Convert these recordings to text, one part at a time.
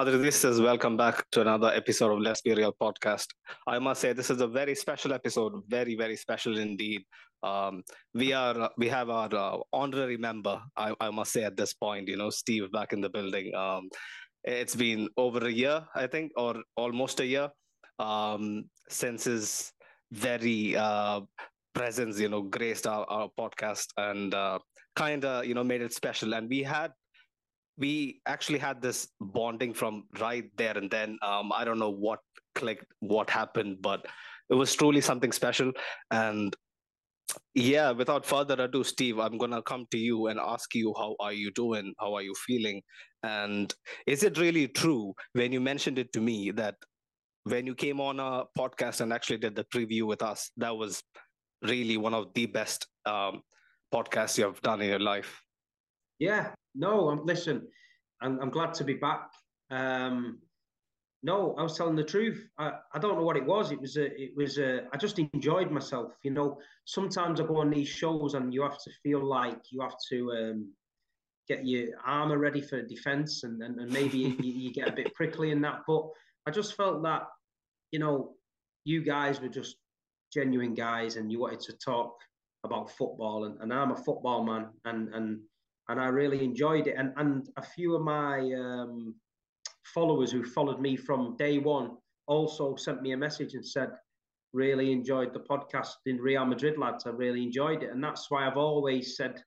Madridistas, welcome back to another episode of Let's Be Real podcast. I must say this is a very special episode, very very special indeed. Um, we are we have our uh, honorary member, I, I must say at this point, you know, Steve back in the building. Um, it's been over a year, I think, or almost a year um, since his very uh, presence, you know, graced our, our podcast and uh, kind of, you know, made it special. And we had we actually had this bonding from right there and then. Um, I don't know what clicked, what happened, but it was truly something special. And yeah, without further ado, Steve, I'm gonna come to you and ask you how are you doing? How are you feeling? And is it really true when you mentioned it to me that when you came on a podcast and actually did the preview with us, that was really one of the best um, podcasts you have done in your life? Yeah, no, I'm, listen, I'm, I'm glad to be back. Um, no, I was telling the truth. I, I don't know what it was. It was a, it was a, I just enjoyed myself. You know, sometimes I go on these shows and you have to feel like you have to um, get your armor ready for defense and, and, and maybe you, you get a bit prickly in that. But I just felt that, you know, you guys were just genuine guys and you wanted to talk about football and, and I'm a football man and, and and I really enjoyed it. And and a few of my um, followers who followed me from day one also sent me a message and said, "Really enjoyed the podcast in Real Madrid, lads. I really enjoyed it." And that's why I've always said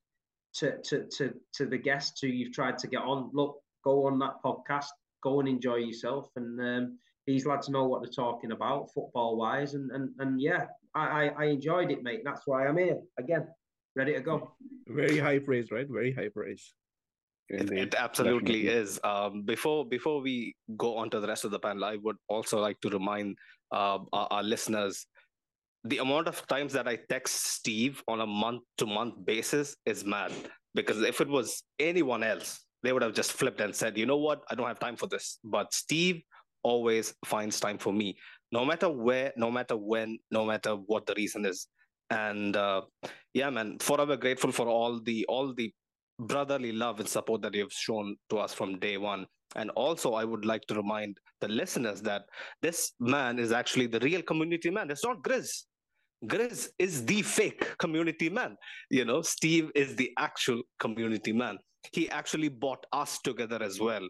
to to to to the guests who you've tried to get on, look, go on that podcast, go and enjoy yourself, and um, these lads know what they're talking about football wise, and and and yeah, I, I I enjoyed it, mate. That's why I'm here again ready to go. Very high praise, right? Very high praise. It, it, absolutely Definitely. is. Um, before before we go on to the rest of the panel, I would also like to remind uh, our, our, listeners the amount of times that I text Steve on a month to month basis is mad. Because if it was anyone else, they would have just flipped and said, "You know what? I don't have time for this." But Steve always finds time for me, no matter where, no matter when, no matter what the reason is and uh, yeah man forever grateful for all the all the brotherly love and support that you've shown to us from day one. And also i would like to remind the listeners that this man is actually the real community man. It's not grizz. Grizz is the fake community man. You know steve is the actual community man. He actually brought us together as well.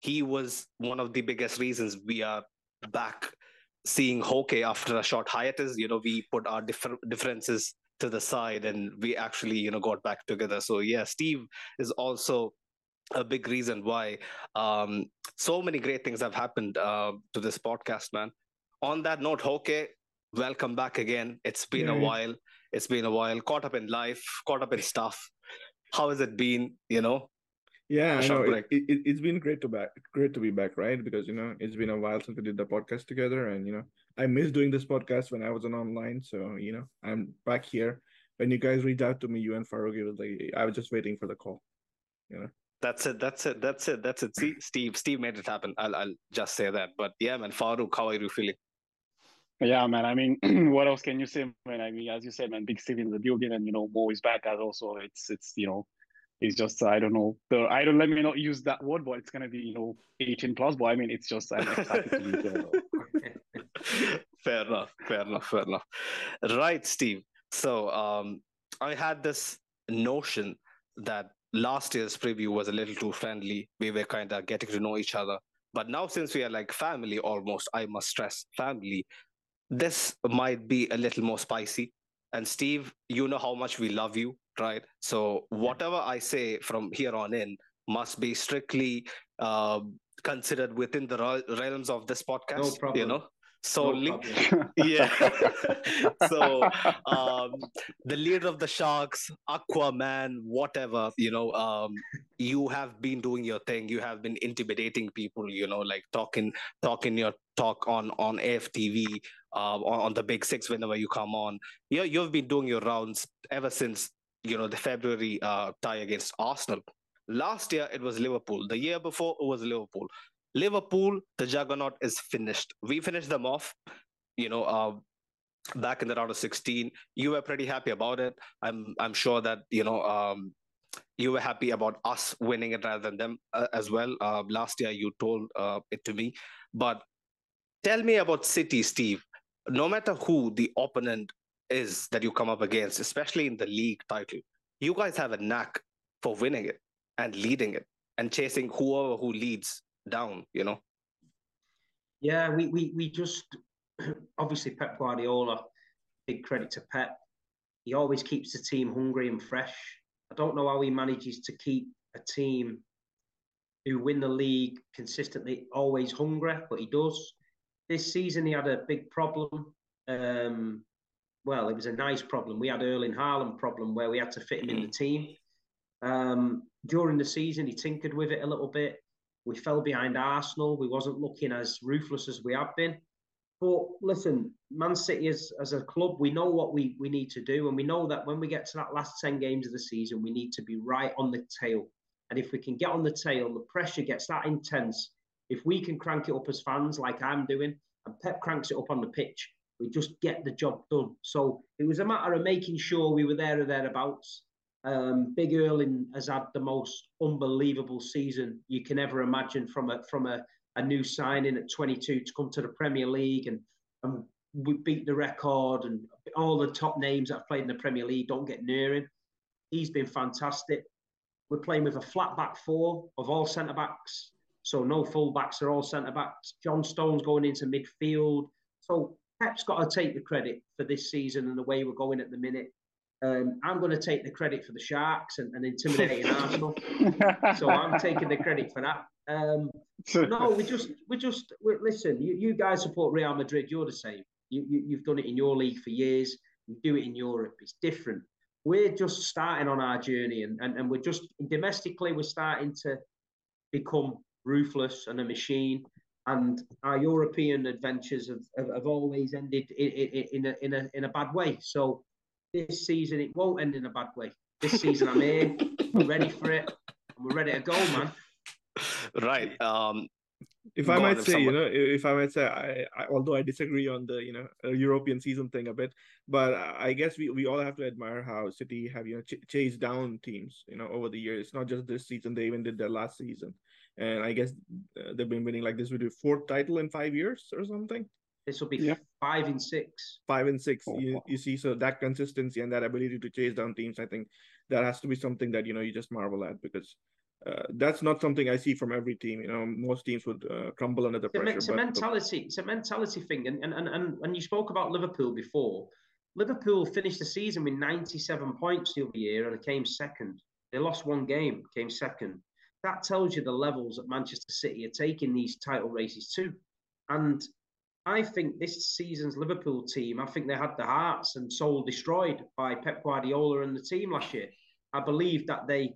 He was one of the biggest reasons we are back seeing Hoke after a short hiatus, you know, we put our differ- differences to the side and we actually, you know, got back together. So yeah, Steve is also a big reason why um, so many great things have happened uh, to this podcast, man. On that note, Hoke, welcome back again. It's been yeah. a while. It's been a while. Caught up in life, caught up in stuff. How has it been? You know, yeah, I know. It, it, has been great to back, great to be back, right? Because you know it's been a while since we did the podcast together, and you know I missed doing this podcast when I was on online. So you know I'm back here. When you guys reached out to me, you and Farouk, it was like I was just waiting for the call. You know. That's it. That's it. That's it. That's it. See, Steve. Steve made it happen. I'll I'll just say that. But yeah, man, Farouk, how are you feeling? Yeah, man. I mean, what else can you say, man? I mean, as you said, man, Big Steve in the building, and you know, Mo is back as also. It's it's you know it's just I don't know. The I don't let me not use that word, but it's gonna be you know 18 plus. But I mean, it's just I'm excited to be there. fair enough. Fair enough. Fair enough. Right, Steve. So um, I had this notion that last year's preview was a little too friendly. We were kind of getting to know each other. But now, since we are like family almost, I must stress family, this might be a little more spicy. And Steve, you know how much we love you right? So whatever I say from here on in must be strictly uh, considered within the realms of this podcast. No problem. You know. So no yeah. so um, the leader of the Sharks, Aquaman, whatever you know, um, you have been doing your thing. You have been intimidating people. You know, like talking talking your talk on on AFTV, uh, on, on the Big Six whenever you come on. You you've been doing your rounds ever since you know the February uh, tie against Arsenal. Last year it was Liverpool. The year before it was Liverpool. Liverpool, the juggernaut is finished. We finished them off. You know, uh, back in the round of 16. You were pretty happy about it. I'm I'm sure that you know um, you were happy about us winning it rather than them uh, as well. Uh, last year, you told uh, it to me. But tell me about City, Steve. No matter who the opponent is that you come up against, especially in the league title, you guys have a knack for winning it and leading it and chasing whoever who leads down, you know? Yeah, we, we, we just, obviously, Pep Guardiola, big credit to Pep. He always keeps the team hungry and fresh I don't know how he manages to keep a team who win the league consistently always hungry, but he does. This season he had a big problem. Um, well, it was a nice problem. We had Erling Haaland problem where we had to fit him in the team. Um, during the season, he tinkered with it a little bit. We fell behind Arsenal. We wasn't looking as ruthless as we have been. But listen, Man City as, as a club, we know what we, we need to do. And we know that when we get to that last 10 games of the season, we need to be right on the tail. And if we can get on the tail, the pressure gets that intense. If we can crank it up as fans, like I'm doing, and Pep cranks it up on the pitch, we just get the job done. So it was a matter of making sure we were there or thereabouts. Um, Big Erling has had the most unbelievable season you can ever imagine from a from a, a new signing at 22 to come to the Premier League and, and we beat the record and all the top names that have played in the Premier League don't get near him. He's been fantastic. We're playing with a flat back four of all centre backs. So no full backs are all centre backs. John Stones going into midfield. So Pep's got to take the credit for this season and the way we're going at the minute. Um, I'm going to take the credit for the Sharks and, and intimidating Arsenal. So I'm taking the credit for that. Um, no, we just, we just, we, listen. You, you guys support Real Madrid. You're the same. You, you, you've done it in your league for years. You do it in Europe. It's different. We're just starting on our journey, and, and, and we're just domestically we're starting to become ruthless and a machine. And our European adventures have, have, have always ended in, in, in, a, in, a, in a bad way. So this season it won't end in a bad way. This season I'm here, we're ready for it, and we're ready to go, man right. Um, if I might say, someone... you know, if I might say, I, I, although I disagree on the you know European season thing a bit, but I guess we, we all have to admire how City have you know ch- chased down teams you know over the years. It's not just this season; they even did their last season, and I guess uh, they've been winning like this would be fourth title in five years or something. This will be yeah. five and six. Five and six. Oh, you, you see, so that consistency and that ability to chase down teams, I think that has to be something that you know you just marvel at because uh, that's not something I see from every team. You know, most teams would uh, crumble under the it's pressure. it's a mentality. It's a mentality thing. And and and and you spoke about Liverpool before. Liverpool finished the season with 97 points the other year and came second. They lost one game, came second. That tells you the levels that Manchester City are taking these title races to. And I think this season's Liverpool team, I think they had the hearts and soul destroyed by Pep Guardiola and the team last year. I believe that they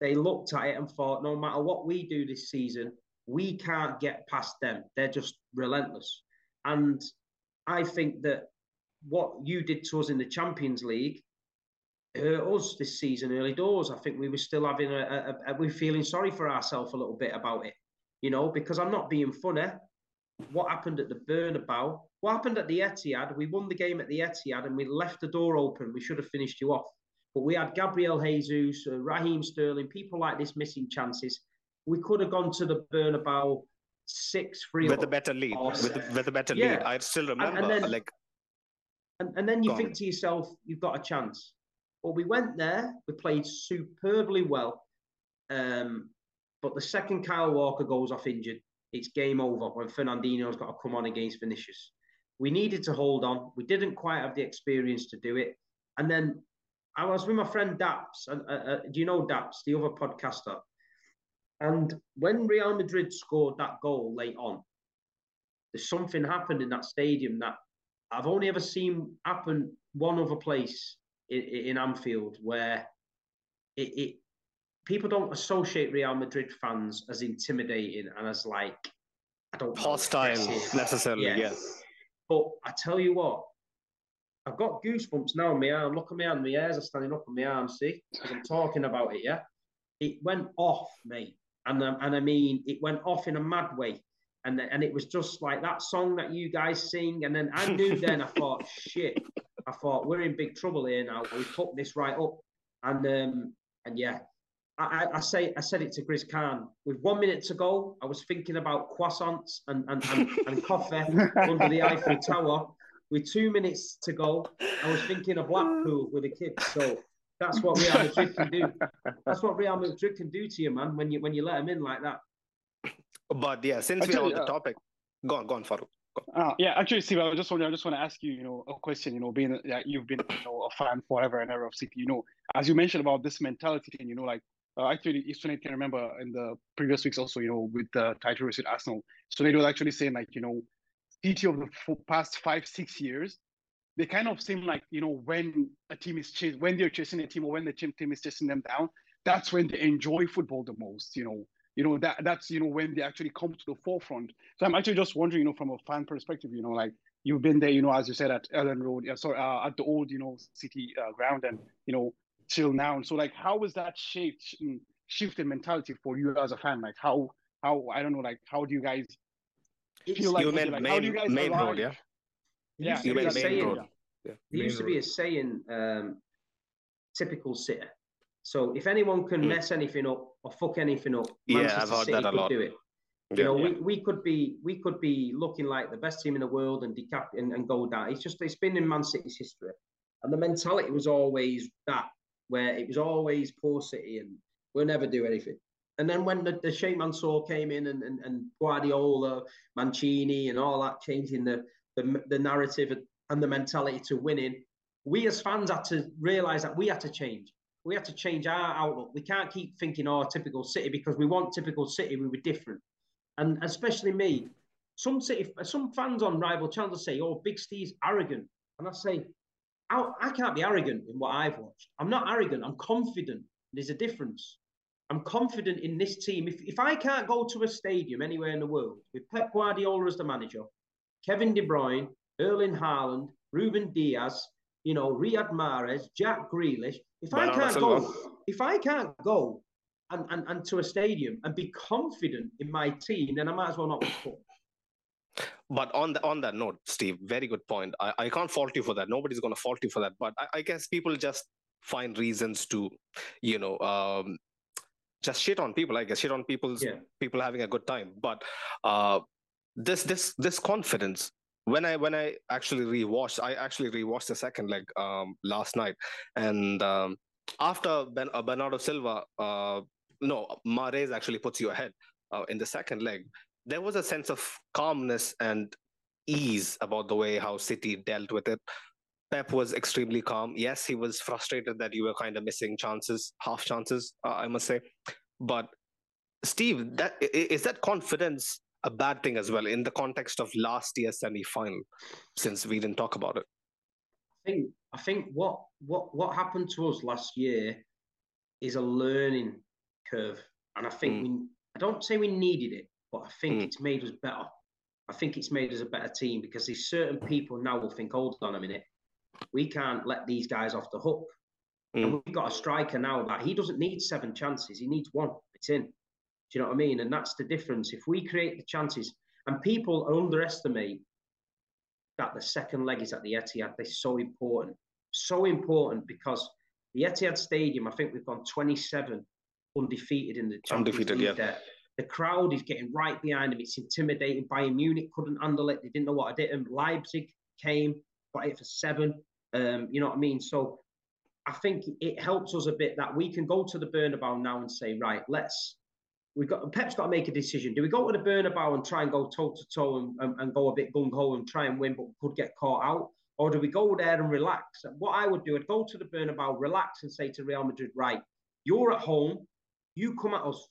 they looked at it and thought, no matter what we do this season, we can't get past them. They're just relentless. And I think that what you did to us in the Champions League hurt us this season early doors. I think we were still having a, a, a we're feeling sorry for ourselves a little bit about it, you know, because I'm not being funny. What happened at the Bernabeu? What happened at the Etihad? We won the game at the Etihad and we left the door open. We should have finished you off. But we had Gabriel Jesus, uh, Raheem Sterling, people like this missing chances. We could have gone to the Bernabeu six three with a better lead. With, with a better yeah. lead, I still remember. And, and then, like, and, and then you think on. to yourself, you've got a chance. But we went there, we played superbly well. Um, but the second Kyle Walker goes off injured, it's game over when Fernandinho's got to come on against Vinicius. We needed to hold on. We didn't quite have the experience to do it. And then I was with my friend Daps, and uh, uh, do you know Daps, the other podcaster? And when Real Madrid scored that goal late on, there's something happened in that stadium that I've only ever seen happen one other place in, in Anfield where it, it people don't associate Real Madrid fans as intimidating and as like I don't hostile necessarily. Yes. But I tell you what, I've got goosebumps now on my arm. Look at my hand, my hairs are standing up on my arm, see? Because I'm talking about it, yeah? It went off, mate. And, um, and I mean, it went off in a mad way. And, and it was just like that song that you guys sing. And then I knew then, I thought, shit. I thought, we're in big trouble here now. We put this right up. And um, and yeah, I, I, say I said it to Grizz Khan. With one minute to go, I was thinking about croissants and and, and, and coffee under the Eiffel Tower. With two minutes to go, I was thinking of Blackpool with the kids. So that's what Real Madrid can do. That's what Real Madrid can do to you, man. When you when you let them in like that. But yeah, since actually, we're on the uh, topic, go on, go on, Farouk. Uh, yeah, actually, Steve, I just want I just want to ask you, you know, a question. You know, being yeah, you've been you know a fan forever and ever of City. You know, as you mentioned about this mentality, and you know, like uh, actually, Eastern can remember in the previous weeks also, you know, with the title race with Arsenal. They were actually saying like, you know, City of the past five six years, they kind of seem like you know when a team is chasing when they're chasing a team or when the team team is chasing them down, that's when they enjoy football the most. You know, you know that that's you know when they actually come to the forefront so i'm actually just wondering you know from a fan perspective you know like you've been there you know as you said at Elland Road yeah, sorry uh, at the old you know city uh, ground and you know till now And so like how was that shaped shift in mentality for you as a fan like how how i don't know like how do you guys feel like, meant like main, how do you guys main arrive? road yeah yeah, you mean Maine Road. Yeah. There used to be a saying, um, typical City. So if anyone can mm. mess anything up or fuck anything up, yeah, I've heard City that a lot. Do it. You know, yeah. we, we could be we could be looking like the best team in the world and decap and, and go down. It's just it's been in Man City's history, and the mentality was always that where it was always poor City and we'll never do anything. And then when the, the Sheikh Mansour came in and, and, and Guardiola, Mancini, and all that changing the, the the narrative and the mentality to winning, we as fans had to realise that we had to change we had to change our outlook. We can't keep thinking, oh, typical City, because we want typical City. We were different, and especially me. Some City, some fans on rival channels say, "Oh, Big Steve's arrogant," and I say, I, I can't be arrogant in what I've watched. I'm not arrogant. I'm confident. There's a difference. I'm confident in this team. If, if I can't go to a stadium anywhere in the world with Pep Guardiola as the manager, Kevin De Bruyne, Erling Haaland, Ruben Dias, you know, Riyad Mahrez, Jack Grealish, if I can't go, if I can't go and, and, and to a stadium and be confident in my team, then I might as well not watch But on the, on that note, Steve, very good point. I, I can't fault you for that. Nobody's going to fault you for that. But I, I guess people just find reasons to, you know, um, just shit on people. I guess shit on people's yeah. people having a good time. But uh, this this this confidence when I when I actually rewatched, I actually rewatched the second leg um, last night, and um, after ben, uh, Bernardo Silva, uh, no, Mahrez actually puts you ahead uh, in the second leg. There was a sense of calmness and ease about the way how City dealt with it. Pep was extremely calm. Yes, he was frustrated that you were kind of missing chances, half chances, uh, I must say. But Steve, that is that confidence a bad thing as well in the context of last year's semi-final, since we didn't talk about it? I think I think what what what happened to us last year is a learning curve, and I think mm. we I don't say we needed it, but I think mm. it's made us better. I think it's made us a better team because there's certain people now will think, hold on a minute, we can't let these guys off the hook. Mm. And we've got a striker now that he doesn't need seven chances, he needs one. It's in. Do you know what I mean? And that's the difference. If we create the chances, and people underestimate that the second leg is at the Etihad, they're so important. So important because the Etihad Stadium, I think we've gone 27 undefeated in the Champions undefeated, League yeah. there. The crowd is getting right behind them. It's intimidating. Bayern Munich couldn't handle it. They didn't know what I did. And Leipzig came, got it for seven. Um, you know what I mean? So I think it helps us a bit that we can go to the Bernabeu now and say, right, let's we've got Pep's got to make a decision. Do we go to the Bernabeu and try and go toe to toe and, and go a bit gung ho and try and win, but could get caught out? Or do we go there and relax? What I would do, I'd go to the Bernabeu, relax, and say to Real Madrid, right, you're at home, you come at us.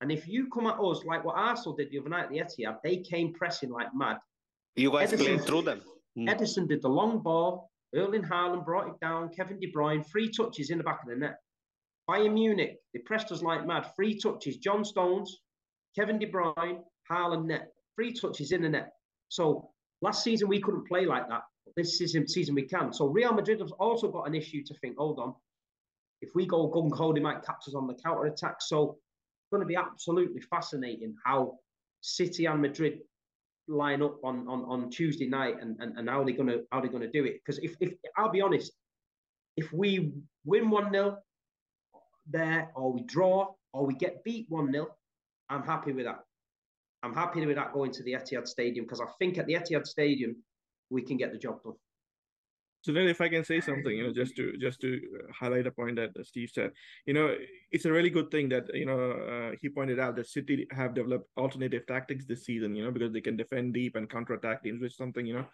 And if you come at us like what Arsenal did the other night at the Etihad, they came pressing like mad. You guys Ederson, played through them. Mm. Ederson did the long ball. Erling Haaland brought it down. Kevin De Bruyne, three touches in the back of the net. Bayern Munich, they pressed us like mad. Three touches, John Stones, Kevin De Bruyne, Haaland net. Three touches in the net. So last season we couldn't play like that. This season, season we can. So Real Madrid have also got an issue to think, hold on, if we go gung ho, they might catch us on the counter attack. So going to be absolutely fascinating how City and Madrid line up on, on, on Tuesday night and, and, and how they're gonna how they're gonna do it. Because if, if I'll be honest, if we win 1-0 there or we draw or we get beat 1 0, I'm happy with that. I'm happy with that going to the Etihad Stadium because I think at the Etihad Stadium we can get the job done. So then, if I can say something, you know, just to just to highlight a point that Steve said, you know, it's a really good thing that you know uh, he pointed out that City have developed alternative tactics this season, you know, because they can defend deep and counter attack teams, which something you know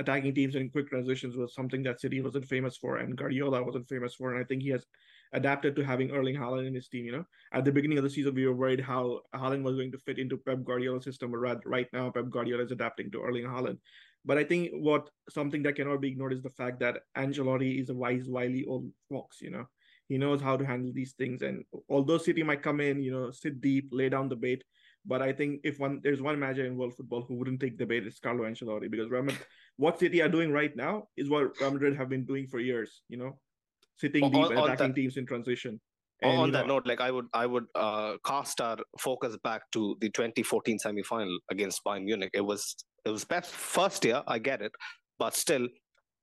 attacking teams in quick transitions was something that City wasn't famous for and Guardiola wasn't famous for. And I think he has adapted to having Erling Haaland in his team. You know, at the beginning of the season, we were worried how Haaland was going to fit into Pep Guardiola's system, but right now, Pep Guardiola is adapting to Erling Haaland. But I think what something that cannot be ignored is the fact that Ancelotti is a wise, wily old fox. You know, he knows how to handle these things. And although City might come in, you know, sit deep, lay down the bait, but I think if one there's one manager in world football who wouldn't take the bait, it's Carlo Ancelotti because Real Madrid, what City are doing right now is what Real Madrid have been doing for years. You know, sitting deep and attacking that, teams in transition. And, on that know, note, like I would, I would uh, cast our focus back to the 2014 semi-final against Bayern Munich. It was, it was best first year. I get it, but still,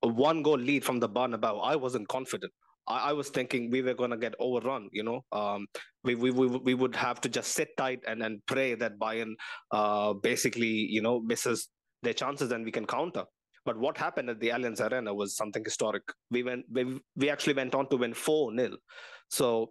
a one goal lead from the Bernabeu. I wasn't confident. I, I was thinking we were going to get overrun. You know, um, we, we we we would have to just sit tight and and pray that Bayern uh, basically you know misses their chances and we can counter. But what happened at the Allianz Arena was something historic. We went we, we actually went on to win four 0 So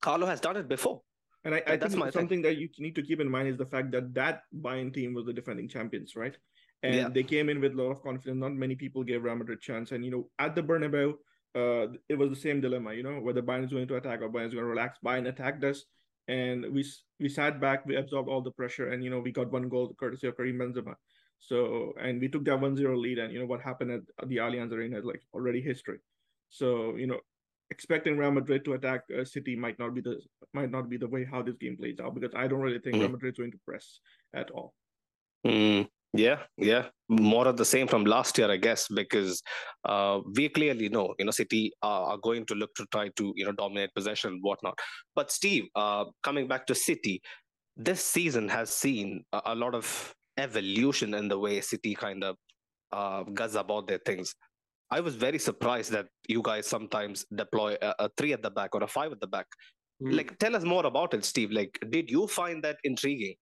Carlo has done it before. And I, I think something thing. that you need to keep in mind is the fact that that Bayern team was the defending champions, right? And yeah. they came in with a lot of confidence. Not many people gave Real Madrid a chance. And, you know, at the Bernabeu, uh, it was the same dilemma, you know, whether Bayern is going to attack or Bayern is going to relax. Bayern attacked us, and we we sat back, we absorbed all the pressure, and you know, we got one goal courtesy of Karim Benzema. So, and we took that 1-0 lead, and you know what happened at the Allianz Arena is like already history. So, you know, expecting Real Madrid to attack uh, City might not be the might not be the way how this game plays out because I don't really think mm. Real Madrid is going to press at all. Mm. Yeah, yeah, more of the same from last year, I guess, because uh, we clearly know, you know, City are, are, going to look to try to, you know, dominate possession and whatnot. But Steve, uh, coming back to City, this season has seen a, a lot of evolution in the way City kind of uh, goes about their things. I was very surprised that you guys sometimes deploy a, a three at the back or a five at the back. Mm. Like, tell us more about it, Steve. Like, did you find that intriguing?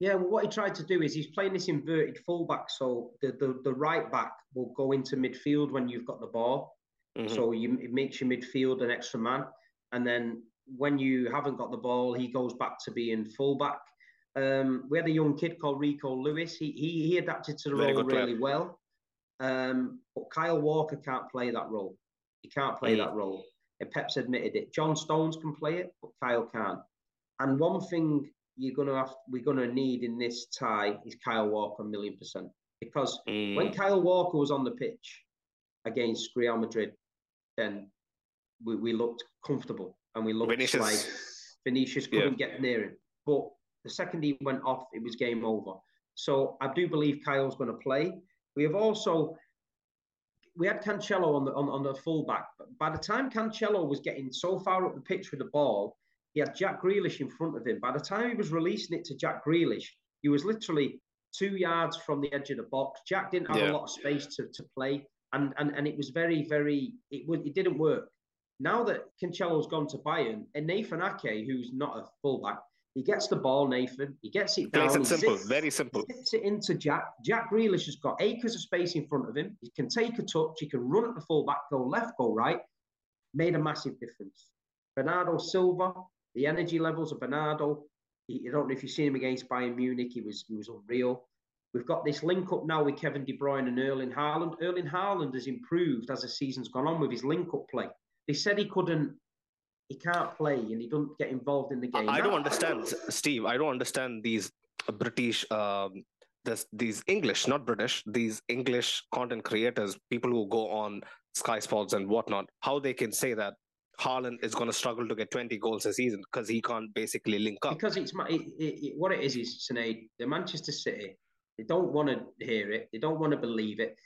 Yeah, well, what he tried to do is he's playing this inverted fullback, so the, the, the right back will go into midfield when you've got the ball. Mm-hmm. So you, it makes your midfield an extra man, and then when you haven't got the ball, he goes back to being fullback. Um, we had a young kid called Rico Lewis. He he, he adapted to the Very role really player. well. Um, but Kyle Walker can't play that role. He can't play that role. And Pep's admitted it. John Stones can play it, but Kyle can't. And one thing you're gonna have we're gonna need in this tie is Kyle Walker a million percent because mm. when Kyle Walker was on the pitch against Real Madrid, then we, we looked comfortable and we looked Vinicius. like Vinicius couldn't yeah. get near him. But the second he went off, it was game over. So I do believe Kyle's going to play. We have also we had Cancelo on the on, on the fullback. But by the time Cancelo was getting so far up the pitch with the ball, he had Jack Grealish in front of him. By the time he was releasing it to Jack Grealish, he was literally two yards from the edge of the box. Jack didn't have yeah. a lot of space to, to play, and, and and it was very very it would it didn't work. Now that Cancelo's gone to Bayern, and Nathan Ake, who's not a fullback, he gets the ball, Nathan. He gets it down. Simple, zips, very simple. Gets it into Jack. Jack Grealish has got acres of space in front of him. He can take a touch. He can run at the fullback, go left, go right. Made a massive difference. Bernardo Silva, the energy levels of Bernardo. He, I don't know if you've seen him against Bayern Munich. He was he was unreal. We've got this link up now with Kevin De Bruyne and Erling Haaland. Erling Haaland has improved as the season's gone on with his link up play. They said he couldn't, he can't play and he doesn't get involved in the game. I, don't understand, Steve. I don't understand these British, um, this, these English, not British, these English content creators, people who go on Sky Sports and whatnot, how they can say that Haaland is going to struggle to get 20 goals a season because he can't basically link up. Because it's it, it, it, what it is is Sinead, the Manchester City. They don't want to hear it. They don't want to believe it.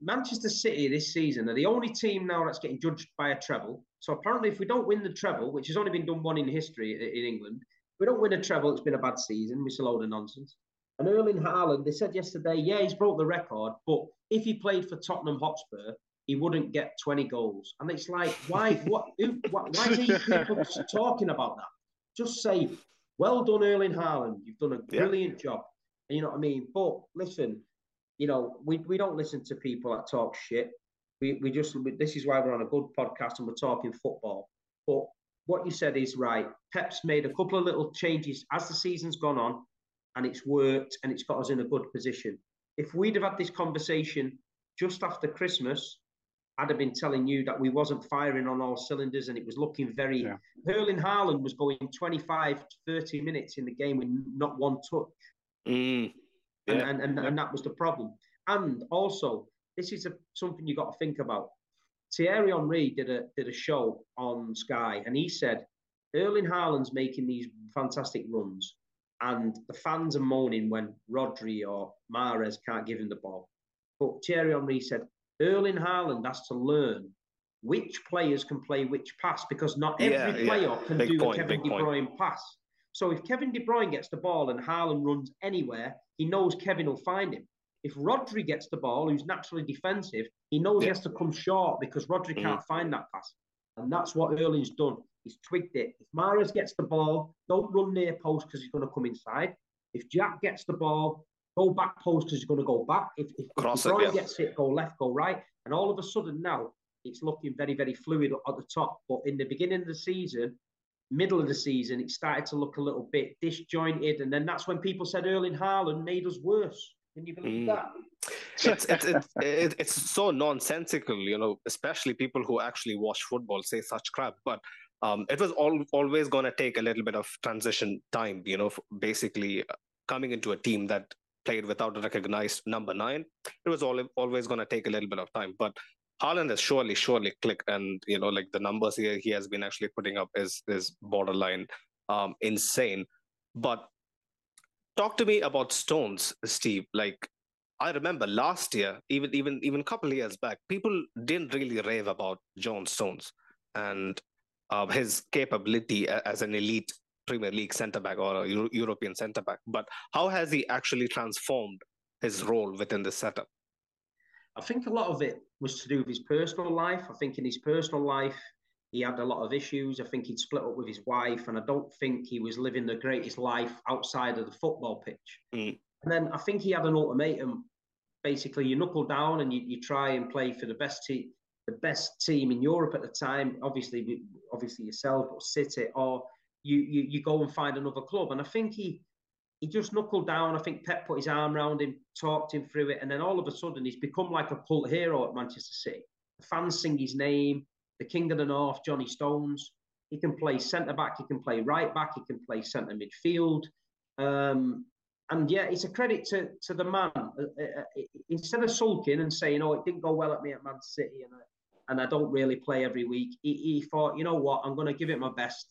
Manchester City this season are the only team now that's getting judged by a treble. So apparently, if we don't win the treble, which has only been done one in history in England, if we don't win a treble, it's been a bad season. It's a load of nonsense. And Erling Haaland, they said yesterday, yeah, he's broke the record, but if he played for Tottenham Hotspur, he wouldn't get 20 goals. And it's like, why? What? Who, why, why is he people talking about that? Just say, well done, Erling Haaland. You've done a brilliant yeah. job. You know what I mean? But listen, you know, we, we don't listen to people that talk shit. We, we just, this is why we're on a good podcast and we're talking football. But what you said is right. Pep's made a couple of little changes as the season's gone on, and it's worked and it's got us in a good position. If we'd have had this conversation just after Christmas, I'd have been telling you that we wasn't firing on all cylinders and it was looking very. Yeah. Erling Haaland was going 25 to 30 minutes in the game with not one touch. Mm. Yeah. And, and, and, and, that was the problem. And also, this is a, something you've got to think about. Thierry Henry did a did a show on Sky, and he said Erling Haaland's making these fantastic runs, and the fans are moaning when Rodri or Mahrez can't give him the ball. But Thierry Henry said Erling Haaland has to learn which players can play which pass because not every yeah, player yeah. can big do point, a Kevin De Bruyne point. pass. So if Kevin De Bruyne gets the ball and Haaland runs anywhere, he knows Kevin will find him. If Rodri gets the ball, who's naturally defensive, he knows yeah. he has to come short because Rodri mm. can't find that pass. And that's what Erling's done. He's tweaked it. If Mahrez gets the ball, don't run near post because he's going to come inside. If Jack gets the ball, go back post because he's going to go back. If, if, Cross if it, yeah. gets it, go left, go right. And all of a sudden now, it's looking very, very fluid at the top. But in the beginning of the season, middle of the season, it started to look a little bit disjointed. And then that's when people said Erling Haaland made us worse. Can you believe mm. that? it's, it's, it's, it's, so nonsensical, you know, especially people who actually watch football say such crap. But um, it was all, always going to take a little bit of transition time, you know, basically uh, coming into a team that played without a recognized number nine. It was all, always going to take a little bit of time. But Haaland has surely, surely clicked, and you know, like the numbers he, he has been actually putting up is is borderline um, insane. But talk to me about Stones, Steve. Like I remember last year, even even even a couple years back, people didn't really rave about John Stones and uh, his capability as an elite Premier League centre back or a Euro- European centre back. But how has he actually transformed his role within the setup? I think a lot of it was to do with his personal life. I think in his personal life, he had a lot of issues. I think he'd split up with his wife, and I don't think he was living the greatest life outside of the football pitch. Mm. And then I think he had an ultimatum. Basically, you knuckle down and you, you try and play for the best team, the best team in Europe at the time. Obviously, obviously yourself, but City, or you, you you go and find another club. And I think he he just knuckled down. I think Pep put his arm around him, talked him through it, and then all of a sudden he's become like a cult hero at Manchester City. The fans sing his name. The King of the North, Johnny Stones. He can play centre back. He can play right back. He can play centre midfield. Um, and yeah, it's a credit to to the man. Uh, uh, uh, instead of sulking and saying, "Oh, it didn't go well at me at Man City," and I, and I don't really play every week, he, he thought, "You know what? I'm going to give it my best."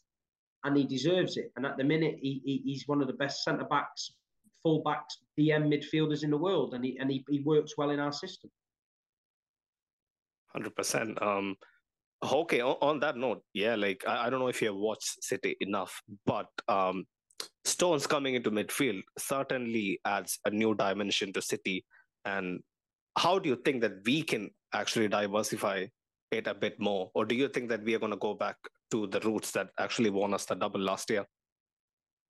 and he deserves it. And at the minute, he, he he's one of the best centre backs, full backs, DM midfielders in the world, and he and he, he works well in our system. Hundred percent. Okay. On, on, that note, yeah, like I, I don't know if you have watched City enough, but um, Stones coming into midfield certainly adds a new dimension to City. And how do you think that we can actually diversify it a bit more, or do you think that we are going to go back to the roots that actually won us the double last year?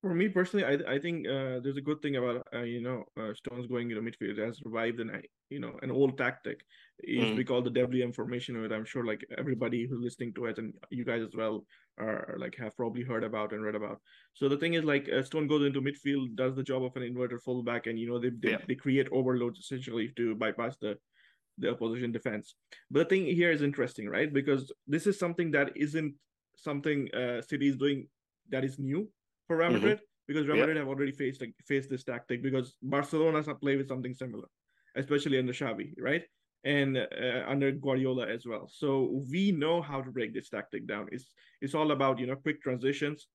For me personally, I I think uh, there's a good thing about uh, you know uh, Stones going into midfield has revived an you know an old tactic. It used mm. to be called the WM formation, which I'm sure like everybody who's listening to it and you guys as well are like have probably heard about and read about. So the thing is like uh, Stone goes into midfield, does the job of an inverted fullback, and you know they they, yeah. they create overloads essentially to bypass the the opposition defense. But the thing here is interesting, right? Because this is something that isn't something uh, City is doing that is new for Real. Madrid mm-hmm. because Real Madrid have already faced like, faced this tactic because Barcelona has played with something similar, especially under Xavi, right? And uh, under Guardiola as well. So we know how to break this tactic down. It's it's all about you know quick transitions,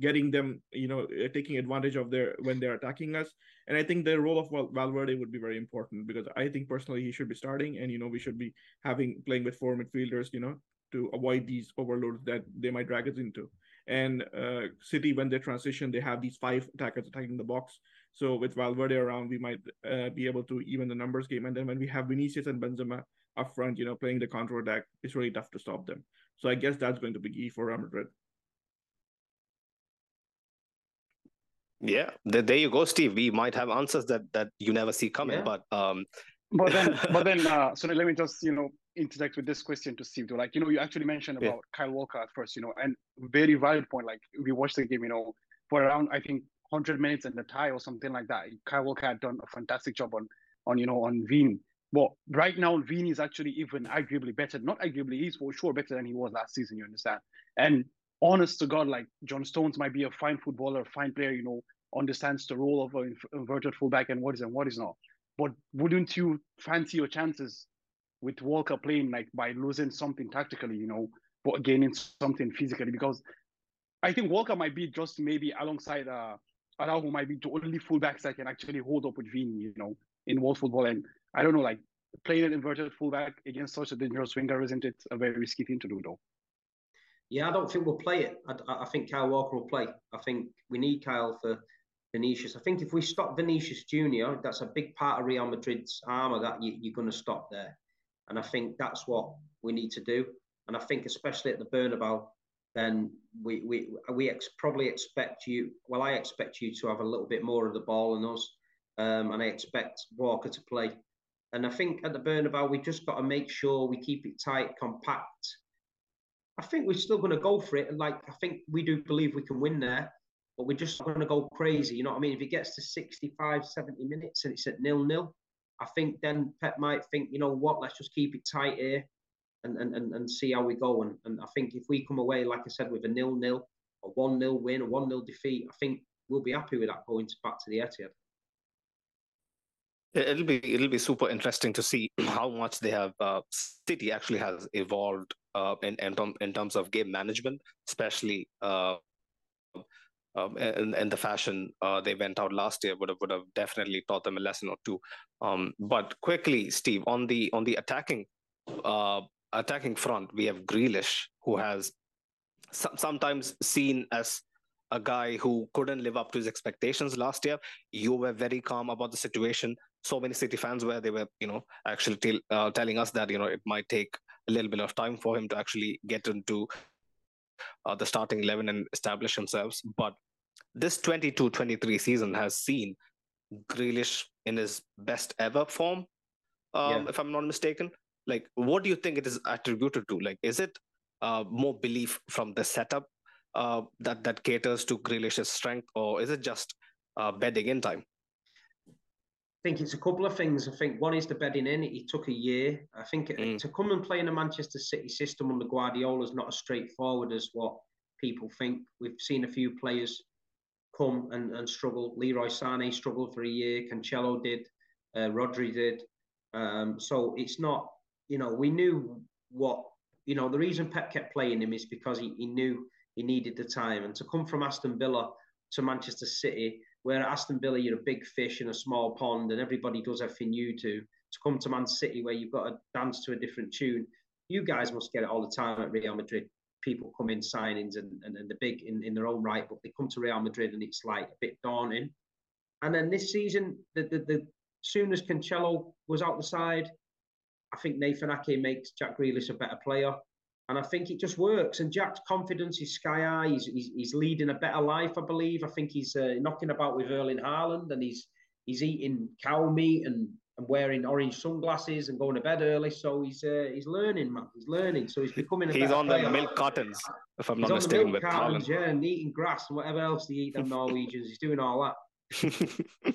getting them, you know, uh, taking advantage of their when they're attacking us. And I think the role of Val- Valverde would be very important because I think personally he should be starting, and you know we should be having playing with four midfielders, you know, to avoid these overloads that they might drag us into. And uh, City, when they transition, they have these five attackers attacking the box. So with Valverde around, we might uh, be able to even the numbers game. And then when we have Vinicius and Benzema up front, you know, playing the counter attack, it's really tough to stop them. So I guess that's going to be key for Real Madrid. Yeah, there you go, Steve. We might have answers that that you never see coming, yeah. but um. But then, but then, uh, so let me just you know interject with this question to Steve. Though, like you know, you actually mentioned about yeah. Kyle Walker at first, you know, and very valid point. Like we watched the game, you know, for around I think 100 minutes in the tie or something like that. Kyle Walker had done a fantastic job on on you know on Veen. But right now Veen is actually even arguably better. Not arguably, he's for sure better than he was last season. You understand? And honest to God, like John Stones might be a fine footballer, fine player, you know, understands the role of an inverted fullback and what is and what is not. But wouldn't you fancy your chances with Walker playing like by losing something tactically, you know, but gaining something physically? Because I think Walker might be just maybe alongside uh Araujo might be the only fullbacks that can actually hold up with Veen, you know, in world football. And I don't know, like playing an inverted fullback against such a dangerous winger, isn't it a very risky thing to do though? Yeah, I don't think we'll play it. I, I think Kyle Walker will play. I think we need Kyle for Vinicius. I think if we stop Vinicius Junior, that's a big part of Real Madrid's armour that you, you're going to stop there. And I think that's what we need to do. And I think especially at the Bernabeu, then we we we ex- probably expect you. Well, I expect you to have a little bit more of the ball than us, um, and I expect Walker to play. And I think at the Bernabeu, we just got to make sure we keep it tight, compact. I think we're still going to go for it, like I think we do believe we can win there but we're just going to go crazy. You know what I mean? If it gets to 65, 70 minutes and it's at nil nil, I think then Pep might think, you know what, let's just keep it tight here and, and, and, and see how we go. And, and I think if we come away, like I said, with a nil nil, a 1 nil win, a 1 nil defeat, I think we'll be happy with that going back to the Etihad. It'll be it'll be super interesting to see how much they have. Uh, City actually has evolved uh, in in, in terms of game management, especially uh, um, and, the fashion uh, they went out last year would have would have definitely taught them a lesson or two. Um, but quickly, Steve, on the on the attacking uh, attacking front, we have Grealish, who has sometimes seen as a guy who couldn't live up to his expectations last year. You were very calm about the situation. So many City fans were they were you know actually t- uh, telling us that you know it might take a little bit of time for him to actually get into uh, the starting 11 and establish themselves. But this 22 23 season has seen Grealish in his best ever form, um, yeah. if I'm not mistaken. Like, what do you think it is attributed to? Like, is it uh, more belief from the setup uh, that that caters to Grealish's strength, or is it just uh, bedding in time? I think it's a couple of things. I think one is the bedding in. It took a year. I think mm. to come and play in a Manchester City system under Guardiola is not as straightforward as what people think. We've seen a few players come and, and struggle. Leroy Sané struggled for a year. Cancelo did. Uh, Rodri did. Um, so it's not, you know, we knew what, you know, the reason Pep kept playing him is because he, he knew he needed the time. And to come from Aston Villa to Manchester City where at Aston Villa you're a big fish in a small pond and everybody does everything you do, to come to Man City where you've got to dance to a different tune. You guys must get it all the time at Real Madrid. People come in signings and, and, and the big in, in their own right, but they come to Real Madrid and it's like a bit daunting. And then this season, the the, the soon as Cancelo was out the side, I think Nathan Ake makes Jack Grealish a better player. And I think it just works. And Jack's confidence is sky high. He's, he's, he's leading a better life, I believe. I think he's uh, knocking about with Erling Haaland and he's he's eating cow meat and, and wearing orange sunglasses and going to bed early. So he's uh, he's learning, man. He's learning. So he's becoming a He's on player. the milk cartons, if I'm he's not mistaken, with cartons, Haaland. Yeah, and eating grass and whatever else they eat, them Norwegians. he's doing all that.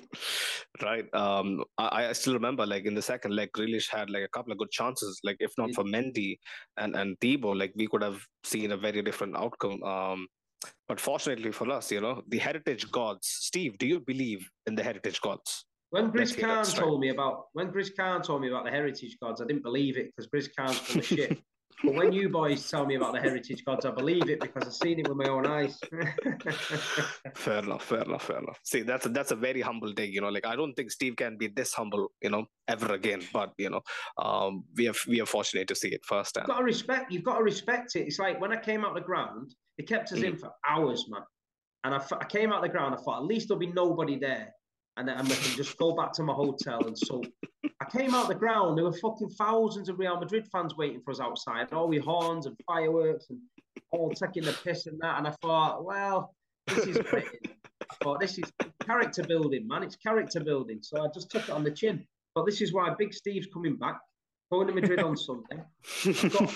right. Um, I, I, still remember, like in the second leg, Grealish had like a couple of good chances. Like if not for Mendy and and Thibaut, like we could have seen a very different outcome. Um, but fortunately for us, you know, the heritage gods. Steve, do you believe in the heritage gods? When Grizz Khan told me about when Grizz Khan told me about the heritage gods, I didn't believe it because Grizz Khan's full of shit. But when you boys tell me about the heritage gods, I believe it because I've seen it with my own eyes. fair enough, fair enough, fair enough. See, that's a, that's a very humble thing, you know. Like I don't think Steve can be this humble, you know, ever again. But you know, um, we are we are fortunate to see it first. You've got to respect. You've got to respect it. It's like when I came out the ground, they kept us mm. in for hours, man. And I, I came out the ground. I thought at least there'll be nobody there. And, then I can just go back to my hotel. And so I came out the ground. There were fucking thousands of Real Madrid fans waiting for us outside, all with horns and fireworks and all taking the piss and that. And I thought, well, this is. I thought this is character building, man. It's character building. So I just took it on the chin. But this is why Big Steve's coming back, going to Madrid on Sunday. Got, got,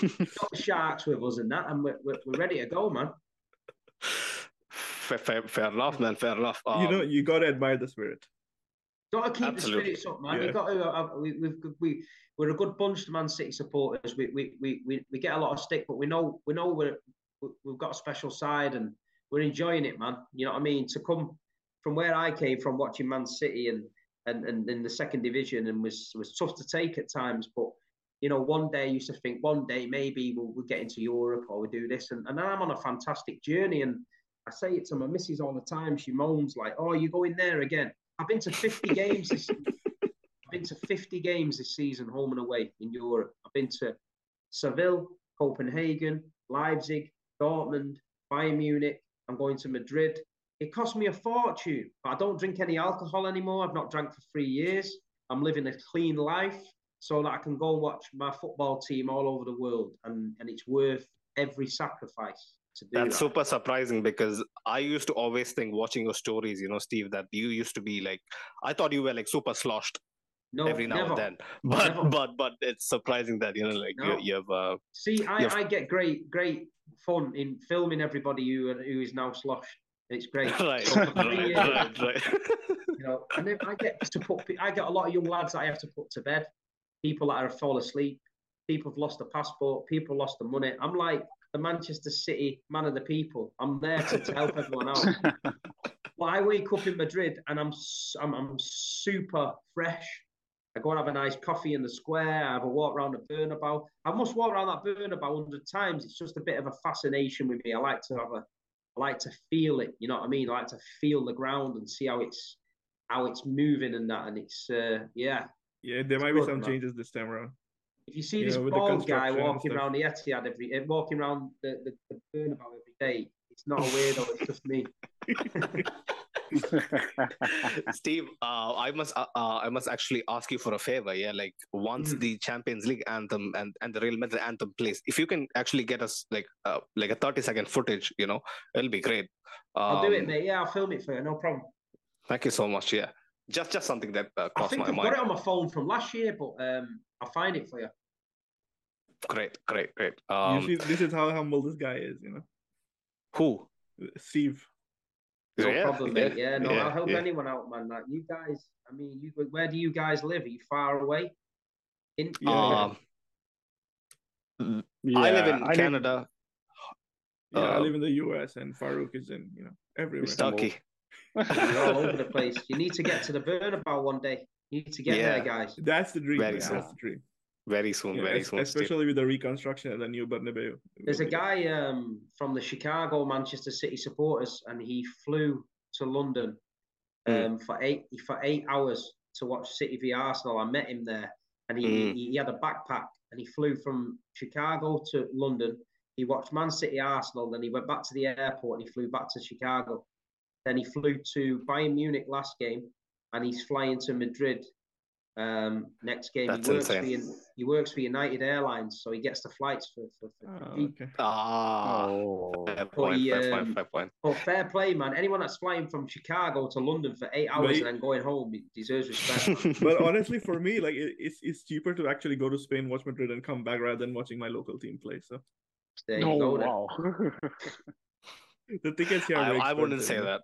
the Sharks with us and that, and we're, we're, we're ready to go, man. Fair, fair, fair enough, man. Fair enough. Um, you know, you got to admire the spirit. Got to keep absolutely. the spirits up, man. Yeah. You got to. Uh, we, we've we we're a good bunch of Man City supporters. We, we we we we get a lot of stick, but we know we know we're we've got a special side and we're enjoying it, man. You know what I mean? To come from where I came from, watching Man City and and and in the second division, and was was tough to take at times, but you know, one day I used to think one day maybe we'll, we'll get into Europe or we'll do this. And, and I'm on a fantastic journey. And I say it to my missus all the time. She moans like, oh, you going there again? I've been to 50 games this I've been to 50 games this season, home and away in Europe. I've been to Seville, Copenhagen, Leipzig, Dortmund, Bayern Munich. I'm going to Madrid. It cost me a fortune, but I don't drink any alcohol anymore. I've not drank for three years. I'm living a clean life so that I can go and watch my football team all over the world, and and it's worth every sacrifice. That's that. super surprising because I used to always think watching your stories, you know, Steve, that you used to be like, I thought you were like super sloshed no, every now never. and then. But never. but but it's surprising that you know, like no. you, you have. Uh, See, I, have... I get great great fun in filming everybody who who is now sloshed. It's great. right, so right, years, right, right. you know, and then I get to put. I get a lot of young lads that I have to put to bed people that are fall asleep, people have lost a passport, people lost the money. I'm like the Manchester City man of the people. I'm there to, to help everyone out. but I wake up in Madrid and I'm, I'm I'm super fresh. I go and have a nice coffee in the square. I have a walk around the Bernabeu. I must walk around that Bernabeu hundred times. It's just a bit of a fascination with me. I like to have a, I like to feel it. You know what I mean? I like to feel the ground and see how it's, how it's moving and that. And it's, uh, yeah, yeah, there might be some man. changes this time around. If you see you this know, bald guy walking around the Etihad every, uh, walking around the, the, the Bernabeu every day, it's not a weirdo. it's just me. Steve, uh, I must uh, uh, I must actually ask you for a favor. Yeah, like once mm. the Champions League anthem and, and the Real Madrid anthem plays, if you can actually get us like uh, like a thirty second footage, you know, it'll be great. Um, I'll do it, um, mate. Yeah, I'll film it for you. No problem. Thank you so much. Yeah just just something that uh, crossed my I've mind. got it on my phone from last year, but um, I'll find it for you. Great, great, great. Um, see, this is how humble this guy is, you know. Who? Steve. No yeah, problem, yeah, mate. Yeah, no, yeah, I'll help yeah. anyone out, man. Like you guys, I mean, you where do you guys live? Are you far away? In um, yeah, I live in I Canada. Live, yeah, uh, I live in the US, and Farouk is in you know everywhere. Turkey. You're all over the place. You need to get to the Bernabeu one day. You need to get yeah. there, guys. That's the dream. Very. That's the dream. Very soon. Yeah, very soon. Especially with the reconstruction of the new Bernabeu. There's a guy um, from the Chicago Manchester City supporters, and he flew to London hmm. um, mm. for eight for eight hours to watch City v Arsenal. I met him there, and he, mm. he, he had a backpack, and he flew from Chicago to London. He watched Man City Arsenal, then he went back to the airport and he flew back to Chicago. Then he flew to Bayern Munich last game, and he's flying to Madrid um, next game. That's he works insane. for he works for United Airlines, so he gets the flights for for, for oh, okay. Ah, oh, fair point, he, fair, um, point, fair point. But fair play, man. Anyone that's flying from Chicago to London for eight hours and then going home deserves respect. but honestly, for me, like it, it's it's cheaper to actually go to Spain, watch Madrid, and come back rather than watching my local team play. So there you oh, go. Wow. the tickets here. I, I wouldn't say that.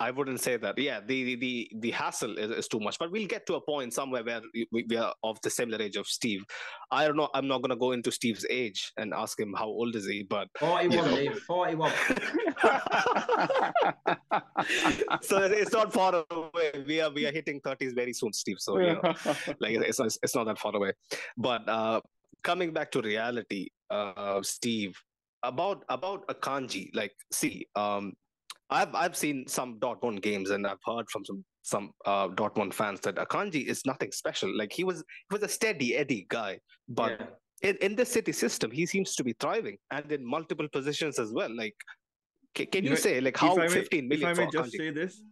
I wouldn't say that. Yeah, the the the hassle is, is too much. But we'll get to a point somewhere where we, we are of the similar age of Steve. I don't know. I'm not going to go into Steve's age and ask him how old is he. But 41, you know. 41. so it's not far away. We are we are hitting 30s very soon, Steve. So you know, like it's not, it's not that far away. But uh, coming back to reality, uh, Steve, about about Akanji, like see, um, I've I've seen some Dortmund games and I've heard from some some uh, Dortmund fans that Akanji is nothing special. Like he was he was a steady Eddie guy, but yeah. in, in the city system, he seems to be thriving and in multiple positions as well. Like, can, can you, you know, say like how may, 15 million? If I may just Akanji? say this,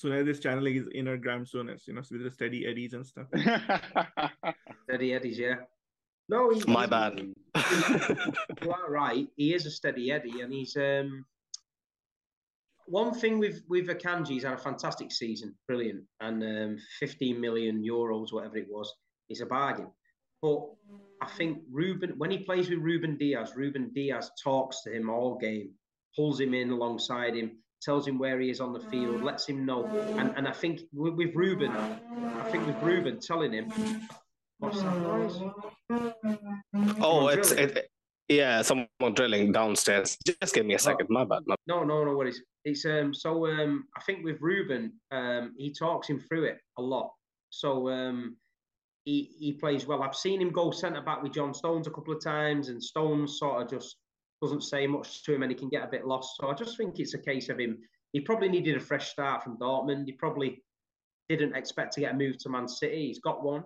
Suned is channeling his inner Graham Souness, you know, with the steady eddies and stuff. steady eddies, yeah. No, he, my bad. you are right. He is a steady Eddie, and he's um. One thing with with Akanji, he's had a fantastic season, brilliant, and um, 15 million euros, whatever it was, is a bargain. But I think Ruben, when he plays with Ruben Dias, Ruben Dias talks to him all game, pulls him in alongside him, tells him where he is on the field, lets him know. And and I think with, with Ruben, I think with Ruben telling him, what's that noise? Oh, it's it, yeah, someone drilling downstairs. Just give me a second. Oh. My bad. No, no, no worries. It's um so um I think with Ruben, um he talks him through it a lot. So um he he plays well. I've seen him go centre back with John Stones a couple of times, and Stones sort of just doesn't say much to him, and he can get a bit lost. So I just think it's a case of him. He probably needed a fresh start from Dortmund. He probably didn't expect to get a move to Man City. He's got one.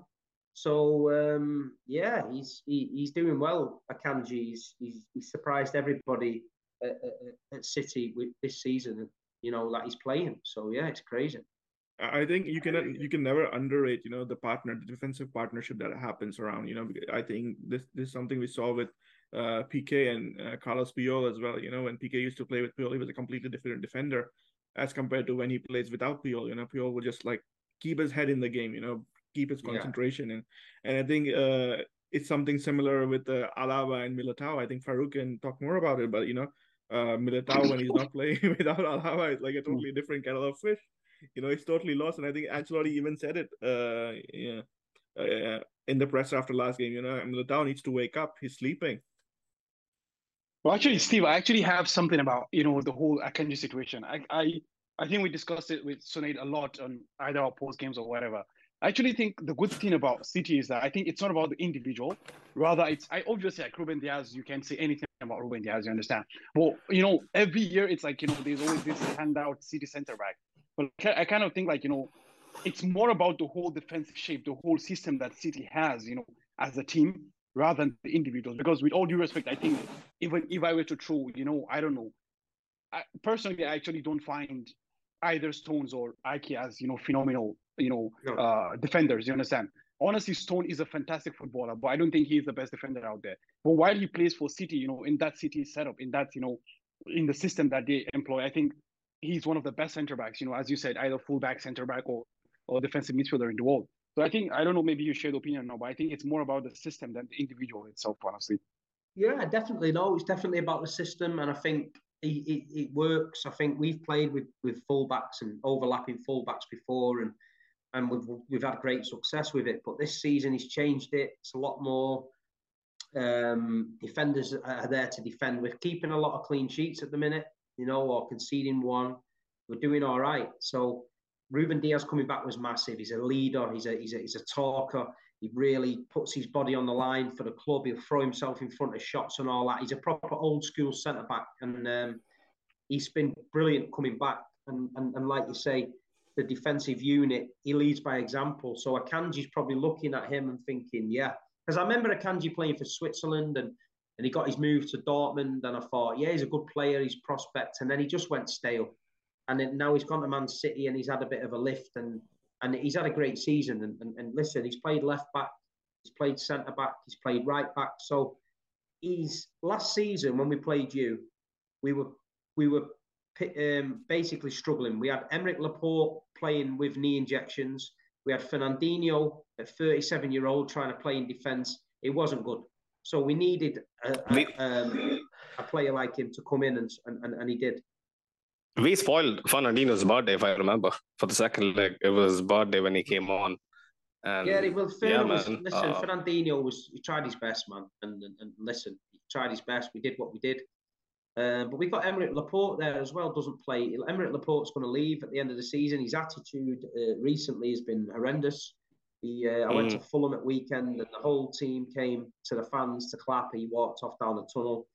So um, yeah, he's he, he's doing well. Akanji, he's, he's, he's surprised everybody at, at, at, City with this season. You know that he's playing. So yeah, it's crazy. I think you can you can never underrate you know the partner the defensive partnership that happens around you know I think this this is something we saw with uh, Piqué and uh, Carlos Puyol as well you know when Piqué used to play with Puyol he was a completely different defender as compared to when he plays without Puyol you know Puyol will just like keep his head in the game you know keep his concentration yeah. and and I think uh, it's something similar with uh, Alaba and Militao I think Farouk can talk more about it but you know uh, Militao when he's not playing without Alaba it's like a totally different kettle of fish you know, he's totally lost. And I think Ancelotti even said it uh, yeah, uh, in the press after last game. You know, Militao needs to wake up. He's sleeping. Well, actually, Steve, I actually have something about you know the whole Akanji situation. I I I think we discussed it with Sunade a lot on either our post games or whatever. I actually think the good thing about City is that I think it's not about the individual. Rather, it's I obviously like Ruben Dias, you can say anything about Ruben Dias, you understand. Well, you know, every year it's like, you know, there's always this handout City center back. But I kind of think like you know, it's more about the whole defensive shape, the whole system that City has, you know, as a team rather than the individuals. Because with all due respect, I think even if I were to throw, you know, I don't know. I, personally, I actually don't find either Stones or Ake as you know phenomenal, you know, no. uh, defenders. You understand? Honestly, Stone is a fantastic footballer, but I don't think he's the best defender out there. But while he plays for City, you know, in that City setup, in that you know, in the system that they employ, I think he's one of the best center backs. You know, as you said, either fullback, center back, or or defensive midfielder in the world. So I think I don't know. Maybe you share the opinion now, but I think it's more about the system than the individual itself, honestly. Yeah, definitely. No, it's definitely about the system, and I think it, it, it works. I think we've played with with fullbacks and overlapping fullbacks before, and and we've we've had great success with it. But this season, he's changed it. It's a lot more. Um, defenders are there to defend. We're keeping a lot of clean sheets at the minute you know, or conceding one. We're doing all right. So Ruben Dias coming back was massive. He's a leader. He's a he's a he's a talker. He really puts his body on the line for the club. He'll throw himself in front of shots and all that. He's a proper old school centre back, and um, he's been brilliant coming back. And, and and like you say, the defensive unit, he leads by example. So Akanji's probably looking at him and thinking, yeah, because I remember Akanji playing for Switzerland and and he got his move to Dortmund. And I thought, yeah, he's a good player, he's prospect. And then he just went stale. And then now he's gone to Man City and he's had a bit of a lift and and he's had a great season. And, and, and listen, he's played left back, he's played centre back, he's played right back. So he's last season when we played you, we were we were um, basically struggling. We had Aymeric Laporte playing with knee injections. We had Fernandinho, a 37 year old, trying to play in defence. It wasn't good. So we needed a, a, um, a player like him to come in, and, and, and he did. We spoiled Fernandinho's birthday, if I remember, for the second leg. It was birthday when he came on. And yeah, well, yeah, was, listen, uh, Fernandinho was he tried his best, man, and, and, and listen, he tried his best. We did what we did, uh, but we've got Aymeric Laporte there as well. Doesn't play. Aymeric Laporte's going to leave at the end of the season. His attitude uh, recently has been horrendous. He, uh, I went to mm. Fulham at weekend, and the whole team came to the fans to clap. He walked off down the tunnel.